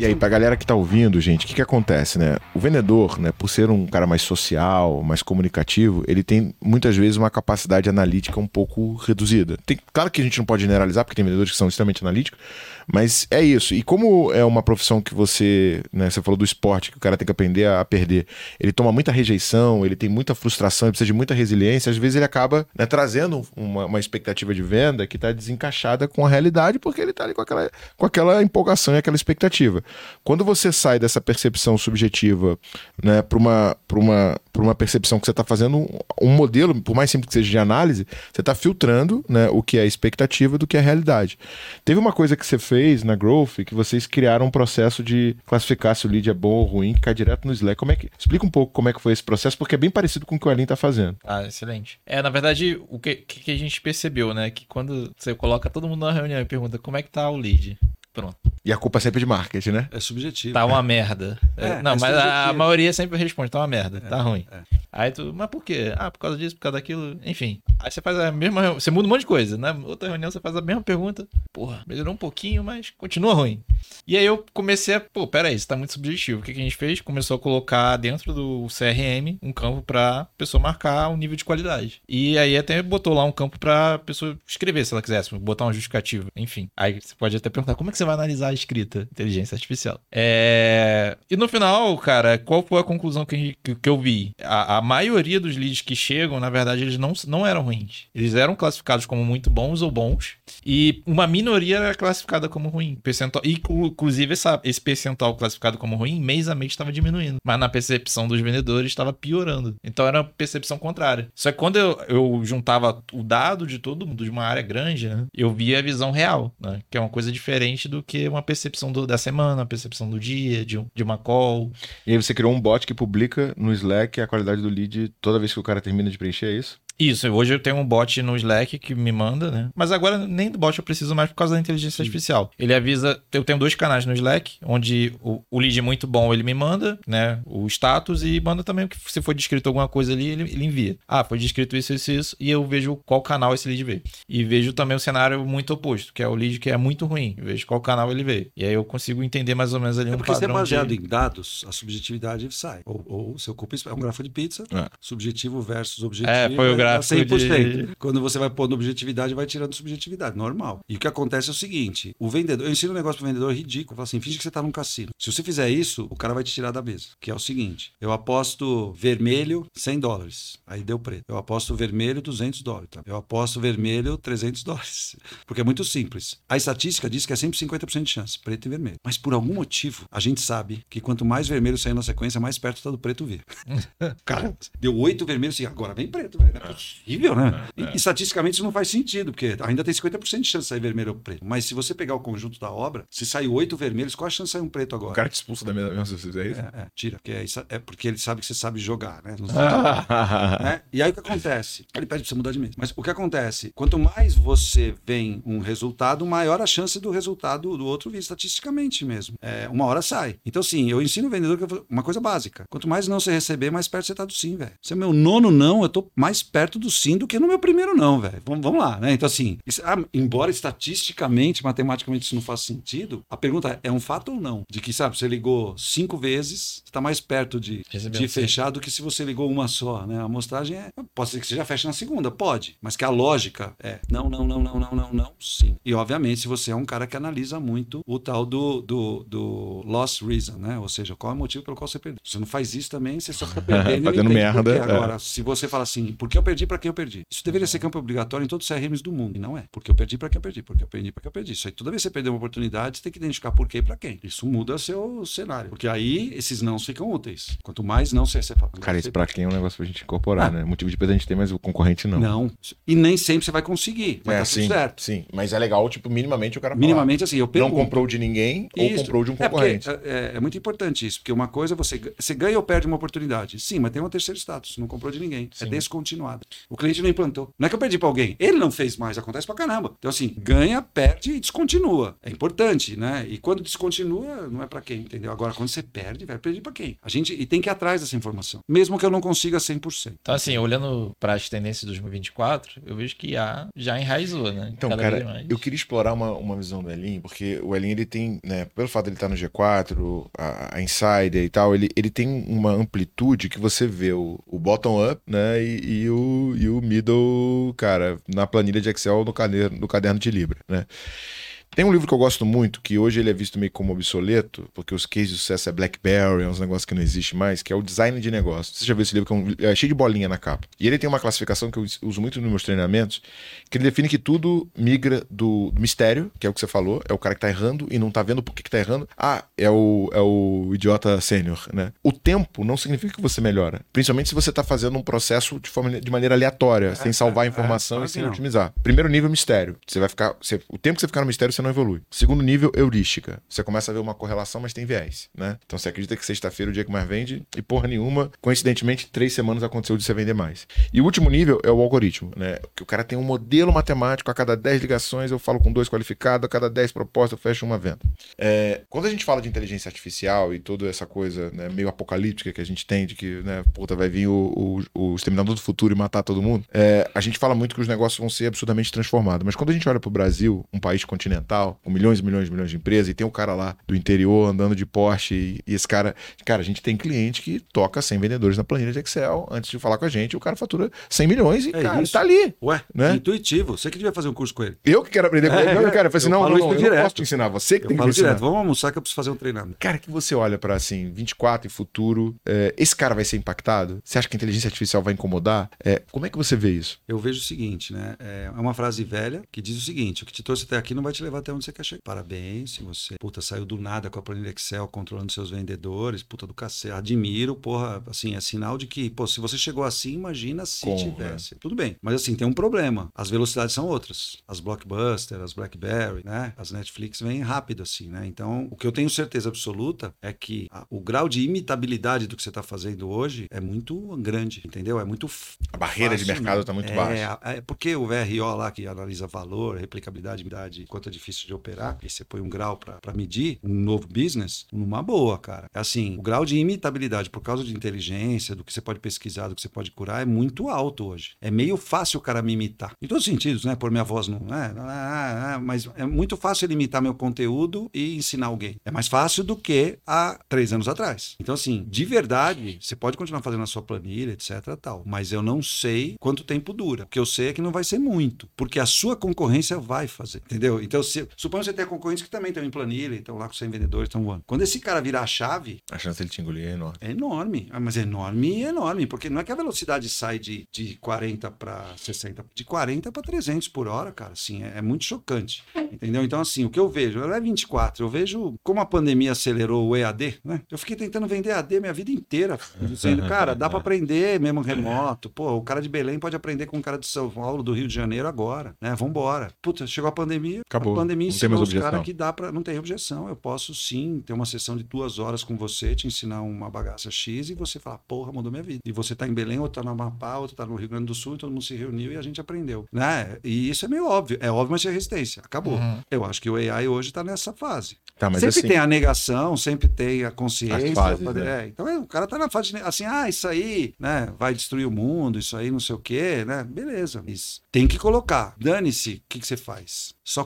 E aí, pra galera que tá ouvindo, gente, o que que acontece, né? O vendedor, né, por ser um cara mais social, mais comunicativo, ele tem muitas vezes uma capacidade analítica um pouco reduzida. Tem, claro que a gente não pode generalizar, porque tem vendedores que são extremamente analíticos, mas é isso. E como é uma profissão que você, né, você falou do esporte, que o cara tem que aprender a perder, ele toma muita rejeição, ele tem muita frustração, ele precisa de muita resiliência, às vezes ele acaba né, trazendo uma, uma expectativa de venda que está desencaixada com a realidade, porque ele está ali com aquela, com aquela empolgação e aquela expectativa. Quando você sai dessa percepção subjetiva né, para uma, uma, uma percepção que você está fazendo um, um modelo, por mais simples que seja de análise, você está filtrando né, o que é expectativa do que é realidade. Teve uma coisa que você fez na Growth que vocês criaram um processo de classificar se o lead é bom ou ruim, que cai direto no Slack. Como é que, explica um pouco como é que foi esse processo, porque é bem parecido com o que o Elin está fazendo. Ah, excelente. É, na verdade, o que, que a gente percebeu, né? Que quando você coloca todo mundo na reunião e pergunta como é que tá o lead. Pronto. E a culpa é sempre de marketing, né? É subjetivo. Tá uma merda. É, É, não, é mas a, a subjetivo. maioria sempre responde, tá uma merda, tá ruim. é. Aí tu, mas por quê? Ah, por causa disso, por causa daquilo, enfim. Aí você faz a mesma, você muda um monte de coisa, né? Outra reunião você faz a mesma pergunta, porra, melhorou um pouquinho, mas continua ruim. E aí eu comecei a, pô, peraí, isso tá muito subjetivo. O que, que a gente fez? Começou a colocar dentro do CRM um campo pra pessoa marcar o nível de qualidade. E aí até botou lá um campo pra pessoa escrever, se ela quisesse, botar uma justificativa, enfim. Aí você pode até perguntar, como é que você vai analisar a escrita? Inteligência artificial. É... E no final, cara, qual foi a conclusão que, que eu vi? A, a maioria dos leads que chegam, na verdade, eles não, não eram ruins. Eles eram classificados como muito bons ou bons. E uma minoria era classificada como ruim. Percentual, e, inclu- inclusive, essa, esse percentual classificado como ruim, mês a mês estava diminuindo. Mas na percepção dos vendedores estava piorando. Então era uma percepção contrária. Só que quando eu, eu juntava o dado de todo mundo, de uma área grande, né, eu via a visão real, né? Que é uma coisa diferente do que uma percepção do- da semana, uma percepção do dia, de, um- de uma call. E aí você criou um bot que publica no Slack a qualidade do lead toda vez que o cara termina de preencher, é isso? Isso, hoje eu tenho um bot no Slack que me manda, né? Mas agora nem do bot eu preciso mais por causa da inteligência artificial. Ele avisa, eu tenho dois canais no Slack, onde o, o lead muito bom ele me manda, né? O status e manda também que se for descrito alguma coisa ali, ele, ele envia. Ah, foi descrito isso, isso, isso, e eu vejo qual canal esse lead veio. E vejo também o cenário muito oposto, que é o lead que é muito ruim. Eu vejo qual canal ele veio. E aí eu consigo entender mais ou menos ali É um porque se é padrão baseado de... em dados, a subjetividade sai. Ou, ou você ocupa é um grafo de pizza, É. subjetivo versus objetivo. É, foi o gráfico 100%. de- Quando você vai pondo objetividade, vai tirando subjetividade, normal. E o que acontece é o seguinte: o vendedor, eu ensino um negócio pro vendedor ridículo. Eu falo assim: finge que você tá num cassino. Se você fizer isso, o cara vai te tirar da mesa. Que é o seguinte: eu aposto vermelho 100 dólares. Aí deu preto. Eu aposto vermelho 200 dólares. Tá? Eu aposto vermelho 300 dólares. Porque é muito simples. A estatística diz que é sempre 50% de chance, preto e vermelho. Mas por algum motivo, a gente sabe que quanto mais vermelho sair na sequência, mais perto tá do preto vir. Cara, deu oito vermelhos assim, agora vem preto, velho. Não é possível, né? E, estatisticamente isso não faz sentido, porque ainda tem 50% de chance de sair vermelho ou preto. Mas se você pegar o conjunto da obra, se sair oito vermelhos, qual a chance de sair um preto agora? O cara te expulsa da mesa mesmo se você fizer isso? É, é, tira, porque é, é porque ele sabe que você sabe jogar, né? Ah. né? E aí o que acontece? Ele pede pra você mudar de mesa. Mas o que acontece? Quanto mais você vem um resultado, maior a chance do resultado do outro vir, estatisticamente mesmo. É, uma hora sai. Então, sim, eu ensino o vendedor que eu falo- uma coisa básica. Quanto mais não você receber, mais perto você tá do sim, velho. Se é meu nono não, eu tô mais perto perto do sim do que no meu primeiro não, velho. Vamos, vamos lá, né? Então, assim, isso- ah, embora estatisticamente, matematicamente isso não faça sentido, a pergunta é, é um fato ou não? De que, sabe, você ligou cinco vezes, você tá mais perto de, Recebeu de fechar do que se você ligou uma só, né? A amostragem é. Pode ser que você já feche na segunda, pode. Mas que a lógica é não, não, não, não, não, não, não, sim. E, obviamente, se você é um cara que analisa muito o tal do, do, do loss reason, né? Ou seja, qual é o motivo pelo qual você perdeu. Se você não faz isso também, você só fica perdendo. e Fazendo merda, é. Agora, se você fala assim, por que eu perdi, para quem eu perdi? Isso deveria ser campo obrigatório em todos os CRMs do mundo. E não é. Porque eu perdi, para quem eu perdi. Porque eu perdi, para quem eu perdi. Isso aí, toda vez que você perder uma oportunidade, você tem que identificar por quê e para quem. Isso muda seu cenário. Porque aí, esses não ficam úteis. Quanto mais não você, fala. Cara, isso pra quem é um negócio pra gente incorporar, Ah. né? Motivo de peso a gente tem, mas o concorrente não. Não. E nem sempre você vai conseguir. Mas É, tá sim, certo. sim. Mas é legal, tipo, minimamente o cara falar. Minimamente assim, eu Não pergunto. comprou de ninguém ou Isso. comprou de um É, porque concorrente. É, é- é muito importante isso, porque uma coisa é você, você ganha ou perde uma oportunidade. Sim, mas tem um terceiro status, não comprou de ninguém. É Sim. descontinuado. O cliente não implantou. Não é que eu perdi para alguém, ele não fez mais, acontece pra caramba. Então, assim, ganha, perde e descontinua. É importante, né? E quando descontinua, não é para quem, entendeu? Agora, quando você perde, vai perder para quem? A gente e tem que ir atrás dessa informação, mesmo que eu não consiga 100%. Então, assim, olhando para as tendências de 2024, eu vejo que a já enraizou, né? Então, Cada cara, eu queria explorar uma, uma visão do Elin, porque o Elin, ele tem, né, pelo fato de ele estar no G4, a, a Insider e tal, ele, ele tem uma amplitude que você vê o, o bottom-up, né, e, e o, e o middle, cara, na planilha de Excel no caderno, no caderno de Libra, né. Tem um livro que eu gosto muito, que hoje ele é visto meio como obsoleto, porque os cases de sucesso é BlackBerry, é uns negócios que não existe mais, que é o Design de Negócio. Você já viu esse livro, que é, um- é cheio de bolinha na capa. E ele tem uma classificação que eu uso muito nos meus treinamentos, que ele define que tudo migra do, do mistério, que é o que você falou, é o cara que tá errando e não tá vendo por que, que tá errando. Ah, é o, é o idiota sênior, né? O tempo não significa que você melhora, principalmente se você tá fazendo um processo de, forma, de maneira aleatória, sem salvar a é, informação claro e sem otimizar. Primeiro nível, mistério. Você vai ficar. você- o tempo que você ficar no mistério, você não evolui. Segundo nível, heurística. Você começa a ver uma correlação, mas tem viés, né? Então você acredita que sexta-feira é o dia que mais vende e porra nenhuma, coincidentemente, três semanas aconteceu de você vender mais. E o último nível é o algoritmo, né? Que o cara tem um modelo matemático, a cada 10 ligações eu falo com dois qualificados, a cada 10 propostas eu fecho uma venda. É, quando a gente fala de inteligência artificial e toda essa coisa né, meio apocalíptica que a gente tem, de que, né, puta, vai vir o, o, o Exterminador do Futuro e matar todo mundo, é, a gente fala muito que os negócios vão ser absurdamente transformados. Mas quando a gente olha pro Brasil, um país continental, com milhões e milhões e milhões de empresas, e tem um cara lá do interior andando de Porsche, e, e esse cara, cara, a gente tem cliente que toca 100 vendedores na planilha de Excel antes de falar com a gente, o cara fatura 100 milhões e, É cara, isso. tá ali. Ué, Né? intuitivo. Você que devia fazer um curso com ele. Eu que quero aprender com ele. É, Não, cara, eu falei assim, não, não, não, eu não direto. posso te ensinar, você que Eu tem que me falo ensinar. direto, vamos almoçar que eu preciso fazer um treinamento. Cara, que você olha pra assim, 24 e futuro, é, esse cara vai ser impactado? Você acha que a inteligência artificial vai incomodar? É, como é que você vê isso? Eu vejo o seguinte, né? É uma frase velha que diz o seguinte: o que te trouxe até aqui não vai te levar até onde você quer chegar. Parabéns, se você, puta, saiu do nada com a planilha Excel, controlando seus vendedores, puta do cacete. Admiro, porra, assim, é sinal de que, pô, se você chegou assim, imagina se Como, tivesse. Tudo bem. Mas assim, tem um problema. As velocidades são outras. As Blockbuster, as Blackberry, né? As Netflix vêm rápido, assim, né? Então, o que eu tenho certeza absoluta é que a- o grau de imitabilidade do que você está fazendo hoje é muito grande, entendeu? É muito A barreira de fácil, mercado né? tá muito é, baixa. É porque o VRO lá que analisa valor, replicabilidade, idade, quanto é difícil de operar, e você põe um grau para medir um novo business, numa boa, cara. É assim, o grau de imitabilidade por causa de inteligência, do que você pode pesquisar, do que você pode curar, é muito alto hoje. É meio fácil o cara me imitar. Em todos os sentidos, né? Por minha voz não é, mas é muito fácil ele imitar meu conteúdo e ensinar alguém. É mais fácil do que há três anos atrás. Então, assim, de verdade, você pode continuar fazendo a sua planilha, etc. tal. Mas eu não sei quanto tempo dura. O que eu sei é que não vai ser muito. Porque a sua concorrência vai fazer. Entendeu? Então, se, suponha que você tem concorrentes que também estão em planilha, estão lá com 100 vendedores, estão voando. Quando esse cara virar a chave, A chance dele te engolir é enorme. é enorme. Ah, Mas é enorme e enorme. Porque não é que a velocidade sai de, de 40 para 60, de 40 para 300 por hora, cara. Assim, é, é muito chocante. Entendeu? Então, assim, o que eu vejo, ela é 24. Eu vejo como a pandemia acelerou o EAD, né? Eu fiquei tentando vender EAD minha vida inteira. Dizendo, cara, dá para aprender mesmo remoto. Pô, o cara de Belém pode aprender com o cara de São Paulo, do Rio de Janeiro agora, né? Vambora. Puta, chegou a pandemia. Acabou. A pandemia ensinou os caras que dá para Não tem objeção. Eu posso sim ter uma sessão de duas horas com você, te ensinar uma bagaça X e você falar, porra, mudou minha vida. E você tá em Belém, outro tá no Amapá, outro tá no Rio Grande do Sul, todo mundo se reuniu e a gente aprendeu. Né? E isso é meio óbvio. É óbvio, mas tinha resistência. Acabou. Uhum. Eu acho que o AI hoje tá nessa fase. Tá, sempre assim, tem a negação, sempre tem a consciência. As fases, pra né? é, então é, o cara tá na fase de, assim, ah, isso aí, né, vai destruir o mundo, isso aí não sei o quê, né? Beleza. Mas tem que colocar. Dane-se, o que, que você faz? Só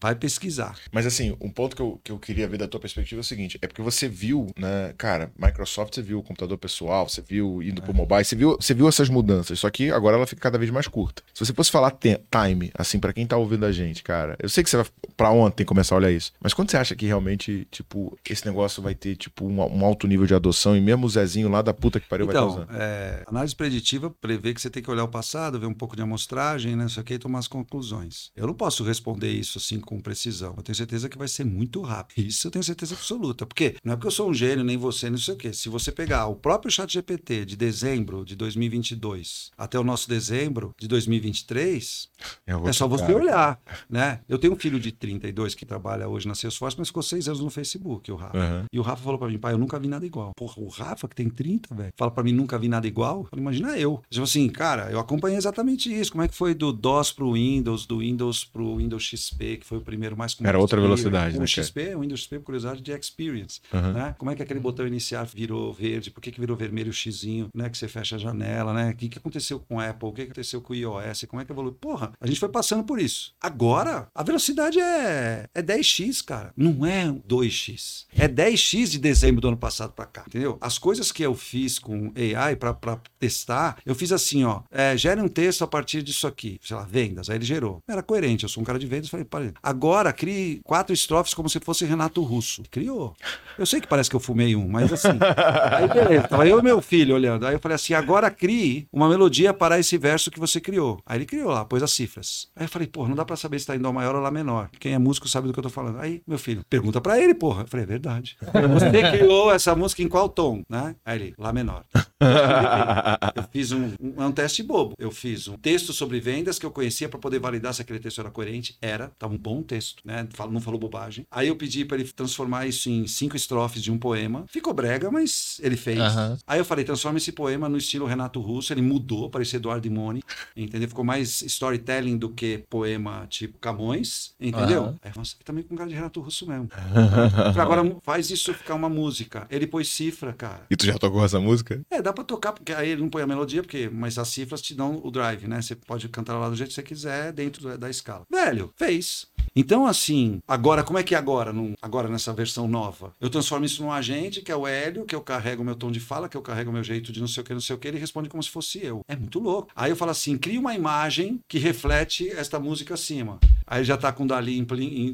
Vai pesquisar. Mas assim, um ponto que eu, que eu queria ver da tua perspectiva é o seguinte: é porque você viu, né, cara, Microsoft, você viu o computador pessoal, você viu indo É. pro mobile, você viu, você viu essas mudanças, só que agora ela fica cada vez mais curta. Se você fosse falar time, assim, pra quem tá ouvindo a gente, cara, eu sei que você vai pra ontem começar a olhar isso, mas quando você acha que realmente, tipo, esse negócio vai ter, tipo, um, um alto nível de adoção e mesmo o Zezinho lá da puta que pariu vai estar Então, usando? é, análise preditiva prevê que você tem que olhar o passado, ver um pouco de amostragem, né, isso aqui, e tomar as conclusões. Eu não posso responder isso assim com precisão. Eu tenho certeza que vai ser muito rápido. Isso eu tenho certeza absoluta. Porque não é porque eu sou um gênio, nem você, não sei o quê. Se você pegar o próprio chat GPT de dezembro de 2022 até o nosso dezembro de 2023, Eu vou é só você olhar, né? Eu tenho um filho de 32 que trabalha hoje na Salesforce, mas ficou seis anos no Facebook, o Rafa. Aham. E o Rafa falou pra mim, pai, eu nunca vi nada igual. Porra, o Rafa, que tem 30, velho, fala pra mim, nunca vi nada igual. Imagina eu. Tipo assim, cara, eu acompanhei exatamente isso. Como é que foi do DOS pro Windows, do Windows pro Windows XP, que foi o primeiro mais. Era outra velocidade, o né, cara? XP, o Windows XP, por curiosidade, de Experience. Aham. Né? Como é que aquele botão iniciar virou verde? Por que, que virou vermelho o xizinho, né? Que você fecha a janela, né? O que, que aconteceu com o Apple? O que, que aconteceu com o iOS? Como é que evoluiu? Porra, a gente foi passando por isso. Agora, a velocidade é, é 10x, cara. Não é 2x. É 10x de dezembro do ano passado pra cá, entendeu? As coisas que eu fiz com AI pra, pra testar, eu fiz assim, ó. É, gere um texto a partir disso aqui. Sei lá, vendas. Aí ele gerou. Era coerente. Eu sou um cara de vendas. Falei, para agora crie quatro estrofes como se fosse Renato Russo. Criou. Eu sei que parece que eu fumei um, mas assim. Aí beleza, tava eu e meu filho olhando. Aí eu falei assim: agora crie uma melodia para esse verso que você criou. Aí ele criou lá, pôs as cifras. Aí eu falei, porra, não dá pra saber se tá em Dó maior ou Lá menor. Quem é músico sabe do que eu tô falando. Aí, meu filho, pergunta pra ele, porra. Eu falei, é verdade. Você criou essa música em qual tom, né? Aí ele, Lá menor. Eu fiz um, um, é um teste bobo. Eu fiz um texto sobre vendas que eu conhecia para poder validar se aquele texto era coerente. Era, tava um bom texto, né? Não falou bobagem. Aí eu pedi para ele transformar isso em cinco estrofes de um poema. Ficou brega, mas ele fez. Aham. Aí eu falei, transforma esse poema no estilo Renato Russo. Ele mudou, parecia Eduardo Imone, entendeu? Ficou mais storytelling do que poema tipo Camões, entendeu? Aham. Aí eu falei, nossa, também com cara de Renato Russo mesmo. Agora faz isso ficar uma música. Ele pôs cifra, cara. E tu já tocou essa música? É, dá pra tocar, porque aí ele não põe a melodia, porque, mas as cifras te dão o drive, né? Você pode cantar lá do jeito que você quiser, dentro da escala. Velho, fez. Então, assim, agora, como é que é agora, num- agora nessa versão nova? Eu transformo isso num agente, que é o Hélio, que eu carrego o meu tom de fala, que eu carrego o meu jeito de não sei o que, não sei o que, ele responde como se fosse eu. É muito louco. Aí eu falo assim, cria uma imagem que reflete esta música acima. Aí já tá com o Dali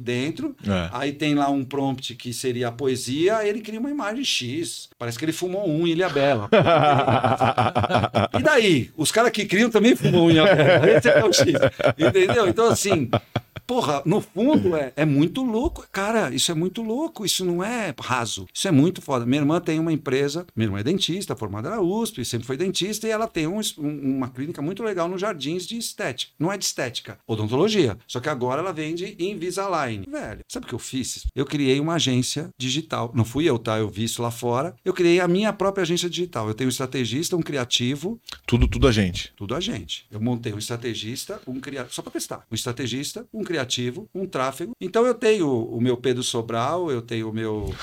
dentro, É. Aí tem lá um prompt que seria a poesia, ele cria uma imagem X. Parece que ele fumou um em Ilha Bela. e daí? Os caras que criam também fumam um em Ilha Bela. Esse é o X. Entendeu? Então, assim. Porra, no fundo é, é muito louco. Cara, isso é muito louco. Isso não é raso. Isso é muito foda. Minha irmã tem uma empresa, minha irmã é dentista, formada na USP, sempre foi dentista, e ela tem um um- uma clínica muito legal nos jardins de estética. Não é de estética, odontologia. Só que agora ela vende Invisalign. Velho, sabe o que eu fiz? Eu criei uma agência digital. Não fui eu, tá? Eu vi isso lá fora. Eu criei a minha própria agência digital. Eu tenho um estrategista, um criativo, Tudo, tudo a gente. tudo a gente. Eu montei um estrategista, um criativo, só para testar. Um estrategista, um criativo, um tráfego. Então eu tenho o meu Pedro Sobral, eu tenho o meu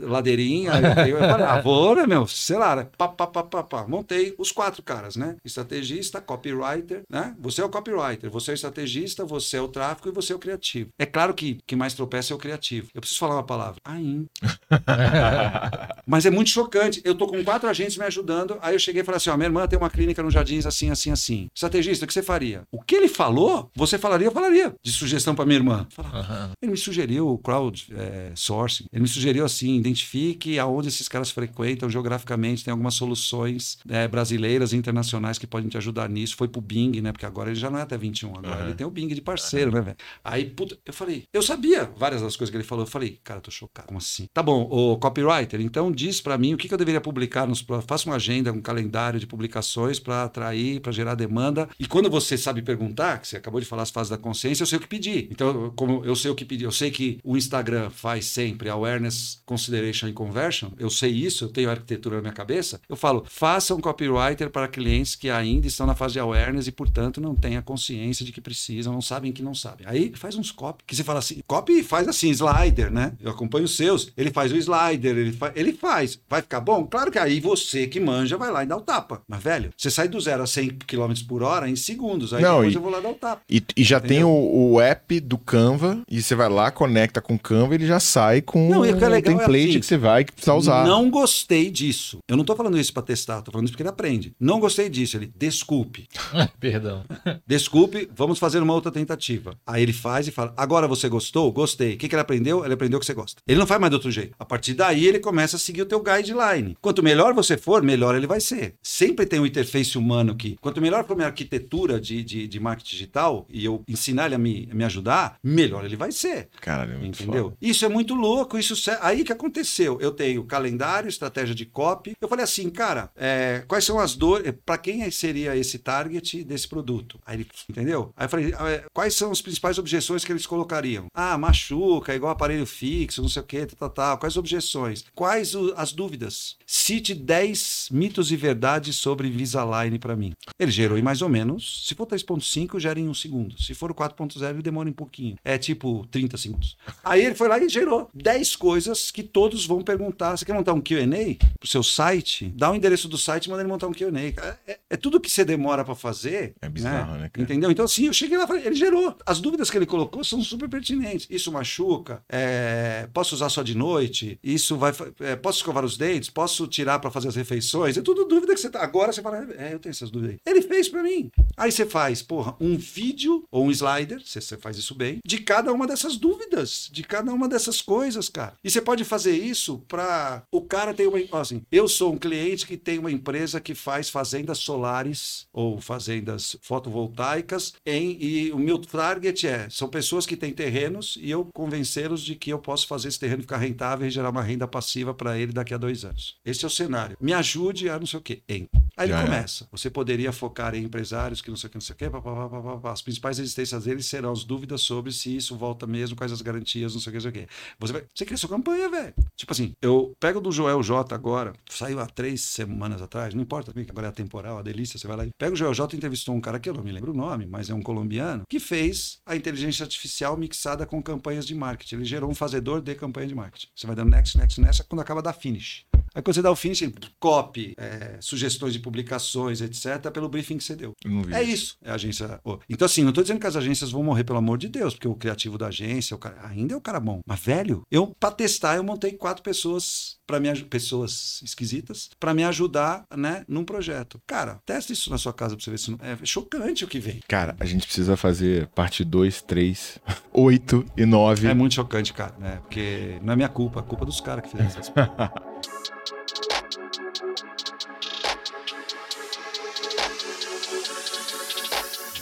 ladeirinha, eu eu falei, ah, vou, né, meu, sei lá, né? Pá, pá, pá, pá, pá. Montei os quatro caras, né? Estrategista, copywriter, né? Você é o copywriter, você é o estrategista, você é o tráfego e você é o criativo. É claro que que mais tropeça é o criativo. Eu preciso falar uma palavra. Aim. Mas é muito chocante. Eu tô com quatro agentes me ajudando. Aí eu cheguei e falei assim: ó, minha irmã tem uma clínica no Jardins assim, assim, assim. Estrategista, o que você faria? O que ele falou, você falaria, eu falaria. De sugestão para minha irmã. Falava, Aham. Ele me sugeriu o crowd é, sourcing. Ele me sugeriu assim, identifique aonde esses caras frequentam geograficamente, tem algumas soluções é, brasileiras e internacionais que podem te ajudar nisso. Foi pro Bing, né? Porque agora ele já não é até 21, agora Uhum. ele tem o Bing de parceiro, né, velho? Aí, puta, eu falei, eu sabia várias das coisas que ele falou. Eu falei, cara, eu tô chocado. Como assim? Tá bom, o copywriter, então diz pra mim o que, que eu deveria publicar nos. Faça uma agenda, um calendário de publicações pra atrair, pra gerar demanda. E quando você sabe perguntar, que você acabou de falar as fases da consciência, eu sei o que pedir. Então, como eu sei o que pedir, eu sei que o Instagram faz sempre awareness, consideration e conversion, eu sei isso, eu tenho arquitetura na minha cabeça, eu falo, faça um copywriter para clientes que ainda estão na fase de awareness e, portanto, não têm a consciência de que precisam, não sabem que não sabem. Aí faz uns copy, que você fala assim, copy faz assim, slider, né? Eu acompanho os seus, ele faz o slider, ele, fa ele faz. Vai ficar bom? Claro que aí você que manja vai lá e dá o tapa. Mas, velho, você sai do zero a 100 km por hora em segundos, aí Não, depois e- eu vou lá dar o tapa. E, e já tem Entendeu? o, o app do Canva, e você vai lá, conecta com o Canva, ele já sai com Não, e o que é legal é template assim, que você vai que precisa usar. Não gostei disso. Eu não tô falando isso pra testar, tô falando isso porque ele aprende. Não gostei disso. Ele, desculpe. Perdão. Desculpe, vamos fazer uma outra tentativa. Aí ele faz e fala: Agora você gostou? Gostei. O que, que ele aprendeu? Ele aprendeu que você gosta. Ele não faz mais de outro jeito. A partir daí, ele começa a seguir o teu guideline. Quanto melhor você for, melhor ele vai ser. Sempre tem um interface humano que, quanto melhor for minha arquitetura de, de, de marketing digital e eu ensinar ele a me, a me ajudar, melhor ele vai ser. Caralho, é muito Entendeu? foda. Isso é muito louco. Isso se- aí que aconteceu. Eu tenho calendário, estratégia de copy. Eu falei assim, cara, é, quais são as dores? Para quem seria esse target desse produto? Aí ele, entendeu? Aí eu falei, ah, é, quais são as principais objeções que eles colocariam? Ah, machuca, igual aparelho fixo, não sei o que, tal, tal, tal. Quais objeções? Quais o- as dúvidas? Cite 10 mitos e verdades sobre Invisalign para mim. Ele gerou em mais ou menos, se for 3.5, gera em um segundo. Se for o 4.0, ele demora um pouquinho. É tipo 30 segundos. Aí ele foi lá e gerou 10 coisas que todos vão perguntar. Você quer montar um Q&A pro seu site? Dá o endereço do site e manda ele montar um Q&A. É, é- tudo que você demora para fazer. É bizarro, né, cara? Entendeu? Então, assim, eu cheguei lá, falei, ele gerou. As dúvidas que ele colocou são super pertinentes. Isso machuca? É, posso usar só de noite? Isso vai. é, posso escovar os dentes? Posso tirar para fazer as refeições? É tudo dúvida que você tá. Agora você fala, é, eu tenho essas dúvidas aí. Ele fez para mim. Aí você faz, porra, um vídeo ou um slider, se você faz isso bem, de cada uma dessas dúvidas, de cada uma dessas coisas, cara. E você pode fazer isso para o cara ter uma. Assim, eu sou um cliente que tem uma empresa que faz fazendas solares ou fazendas fotovoltaicas em, e o meu target é são pessoas que têm terrenos e eu convencê-los de que eu posso fazer esse terreno ficar rentável e gerar uma renda passiva para ele daqui a dois anos. Esse é o cenário. Me ajude a não sei o quê. Em. Aí ele Já é. começa. Você poderia focar em empresários que não sei o que, não sei o quê. pá, pá, pá, pá. As principais resistências deles serão as dúvidas sobre se isso volta mesmo, quais as garantias, não sei o que, não sei o que. Você vai. Você cria sua campanha, velho. Tipo assim, eu pego do Joel J agora, saiu há três semanas atrás, não importa também, que agora é a temporal, a delícia, você vai lá e pega o Joel J entrevistou um cara que eu não me lembro o nome, mas é um colombiano, que fez a inteligência artificial mixada com campanhas de marketing. Ele gerou um fazedor de campanha de marketing. Você vai dando next, next, next, quando acaba dá finish. Aí quando você dá o finish, ele copy, é, sugestões de publicações, etc., pelo briefing que você deu. É isso. É a agência. Então, assim, não tô dizendo que as agências vão morrer, pelo amor de Deus, porque o criativo da agência o cara, ainda é o cara bom. Mas, velho, eu, pra testar, eu montei quatro pessoas para me pessoas esquisitas para me ajudar, né, num projeto. Cara, testa isso na sua casa pra você ver se não. É chocante o que vem. Cara, a gente precisa fazer parte 2, 3, 8 e 9. É muito chocante, cara, né? Porque não é minha culpa, é culpa dos caras que fizeram essas coisas.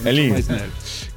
Elinho. Mais nerd.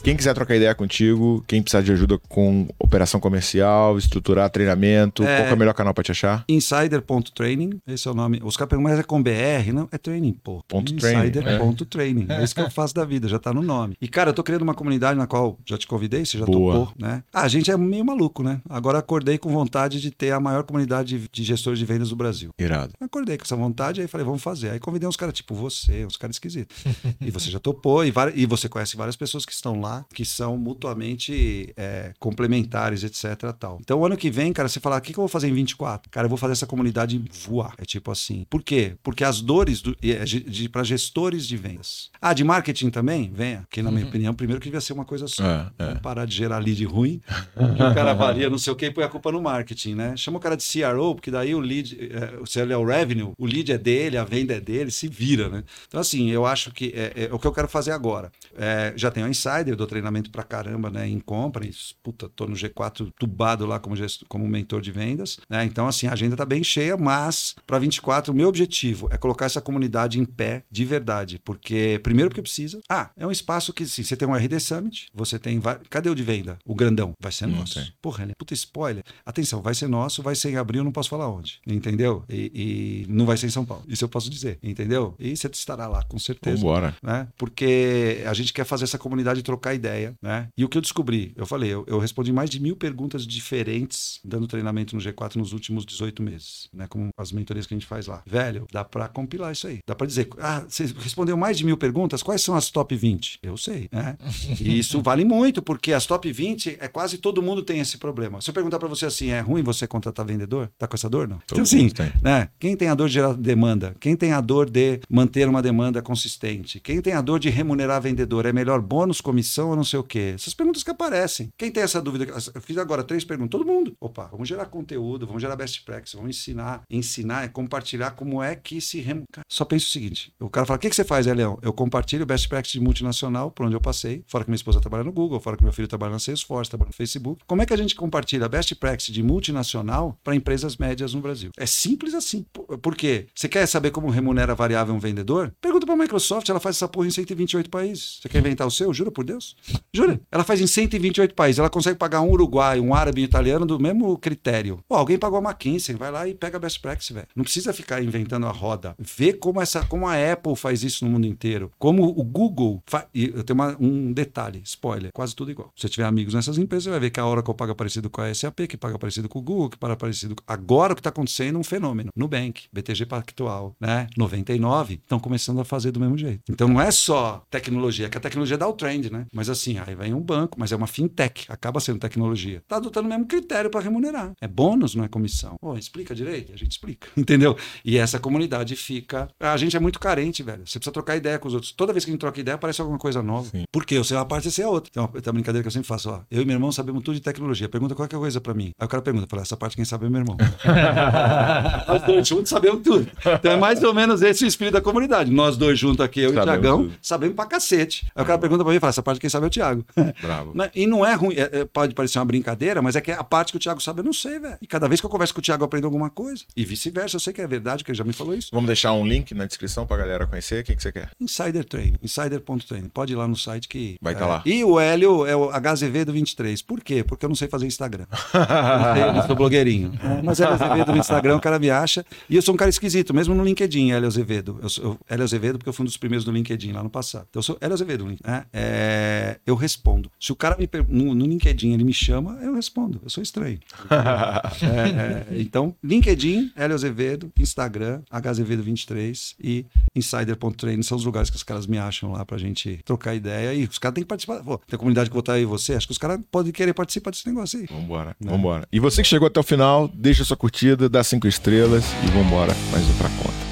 Quem quiser trocar ideia contigo, quem precisar de ajuda com operação comercial, estruturar treinamento, É. qual é o melhor canal pra te achar? Insider.training, esse é o nome. Os caras perguntam, mas é com BR? Não, é training, pô. Ponto training, Insider.training. É. isso que eu faço da vida, já tá no nome. E, cara, eu tô criando uma comunidade na qual já te convidei, você já Boa. topou, né? Ah, a gente é meio maluco, né? Agora acordei com vontade de ter a maior comunidade de, gestores de vendas do Brasil. Irado. Acordei com essa vontade, aí falei, vamos fazer. Aí convidei uns caras tipo você, uns caras esquisitos. e você já topou, e, e você conhece várias pessoas que estão lá, que são mutuamente é, complementares, etc. Tal. Então, o ano que vem, cara, você falar, o que, que eu vou fazer em 24? Cara, eu vou fazer essa comunidade voar. É tipo assim. Por quê? Porque as dores do, é, para gestores de vendas. Ah, de marketing também? Venha. Que, na minha opinião, primeiro que devia ser uma coisa só. É, é. Vamos parar de gerar lead ruim, que o cara varia não sei o que e põe a culpa no marketing, né? Chama o cara de CRO, porque daí o lead, é, se ele é o revenue, o lead é dele, a venda é dele, se vira, né? Então, assim, eu acho que é, é o que eu quero fazer agora. É, já tenho a Insider, dou treinamento pra caramba, né? Em compra, e, puta, tô no G4 tubado lá como, como mentor de vendas, né? Então, assim, a agenda tá bem cheia, mas para 24, o meu objetivo é colocar essa comunidade em pé de verdade, porque, primeiro, porque precisa. Ah, é um espaço que, assim, você tem um RD Summit, você tem. Cadê o de venda? O grandão. Vai ser nosso. sei. Porra, ele é puta spoiler. Atenção, vai ser nosso, vai ser em abril, não posso falar onde. Entendeu? E, e não vai ser em São Paulo. Isso eu posso dizer. Entendeu? E você estará lá, com certeza Vambora. né? Porque a gente quer fazer essa comunidade trocar ideia, né? E o que eu descobri, eu falei, eu, eu respondi mais de mil perguntas diferentes dando treinamento no G4 nos últimos 18 meses, né? Com as mentorias que a gente faz lá. Velho, dá pra compilar isso aí. Dá pra dizer, ah, você respondeu mais de mil perguntas, quais são as top 20? Eu sei, né? E isso vale muito, porque as top 20 é quase todo mundo tem esse problema. Se eu perguntar pra você assim, é ruim você contratar vendedor? Tá com essa dor, não? Todo Então, assim, né? Quem tem a dor de gerar demanda? Quem tem a dor de manter uma demanda consistente? Quem tem a dor de remunerar vendedor? É melhor bônus, comissão ou não sei o quê? Essas perguntas que aparecem. Quem tem essa dúvida? Eu fiz agora três perguntas. Todo mundo. Opa, vamos gerar conteúdo, vamos gerar best practice, vamos ensinar. Ensinar é compartilhar como é que se... Rem... Cara, Só pensa o seguinte. O cara fala, o que, que você faz, é, Leão? Eu compartilho best practice de multinacional por onde eu passei. Fora que minha esposa trabalha no Google, fora que meu filho trabalha na Salesforce, trabalha no Facebook. Como é que a gente compartilha best practice de multinacional para empresas médias no Brasil? É simples assim. Por- quê? Você quer saber como remunera variável um vendedor? Pergunta para a Microsoft, ela faz essa porra em 128 países. Você quer inventar o seu? Jura por Deus? Jura? Ela faz em 128 países. Ela consegue pagar um uruguaio, um árabe um italiano do mesmo critério. Pô, alguém pagou a McKinsey, vai lá e pega a best practice, velho. Não precisa ficar inventando a roda. Vê como, essa, como a Apple faz isso no mundo inteiro. Como o Google faz. E eu tenho uma- um detalhe, spoiler, quase tudo igual. Se você tiver amigos nessas empresas, você vai ver que a Oracle paga parecido com a SAP, que paga parecido com o Google, que paga parecido. Agora o que está acontecendo é um fenômeno. Nubank, BTG Pactual, né? 99, estão começando a fazer do mesmo jeito. Então não é só tecnologia, é que a tecnologia dá o trend, né? Mas assim, aí vem um banco, mas é uma fintech, acaba sendo tecnologia. Tá adotando o mesmo critério para remunerar. É bônus, não é comissão. Pô, explica direito? A gente explica, entendeu? E essa comunidade fica. A gente é muito carente, velho. Você precisa trocar ideia com os outros. Toda vez que a gente troca ideia, aparece alguma coisa nova. Sim. Por quê? Eu sei uma parte, você é a outra. Tem uma, tem uma brincadeira que eu sempre faço, ó. Eu e meu irmão sabemos tudo de tecnologia. Pergunta qualquer coisa pra mim. Aí o cara pergunta, fala, essa parte quem sabe é meu irmão. Nós dois juntos sabemos tudo. Então é mais ou menos esse o espírito da comunidade. Nós dois juntos aqui, eu e o Sabemos Tiagão, sabemos pra cacete. Aí o cara pergunta pra mim e fala, essa parte quem sabe é o Thiago. Bravo. E não é ruim, é- é- pode parecer uma brincadeira, mas é que a parte que o Thiago sabe eu não sei, velho. E cada vez que eu converso com o Thiago eu aprendo alguma coisa. E vice-versa, eu sei que é verdade, que ele já me falou isso. Vamos deixar um link na descrição pra galera conhecer. O que, que você quer? Insider Training, insider.training. Pode ir lá no site que. Vai tá é. lá. E o Hélio é o HZV do 23. Por quê? Porque eu não sei fazer Instagram. Eu não, sei, eu não sou blogueirinho. É, mas Hélio Azevedo no Instagram, o cara me acha. E eu sou um cara esquisito, mesmo no LinkedIn, Hélio Azevedo. Eu sou eu- Hélio Azevedo porque eu fui um dos primeiros do LinkedIn lá no passado. Então eu sou Hélio Azevedo. né? É, eu respondo. Se o cara me no, no LinkedIn ele me chama, eu respondo. Eu sou estranho. É, é, então, LinkedIn, Hélio Azevedo, Instagram, HZevedo23 e Insider.training são os lugares que os caras me acham lá pra gente trocar ideia. E os caras têm que participar. Pô, tem a comunidade que votar aí você, acho que os caras podem querer participar desse negócio aí. Vambora, vambora. E você que chegou até o final, deixa sua curtida, dá cinco estrelas e vambora mais um pra conta.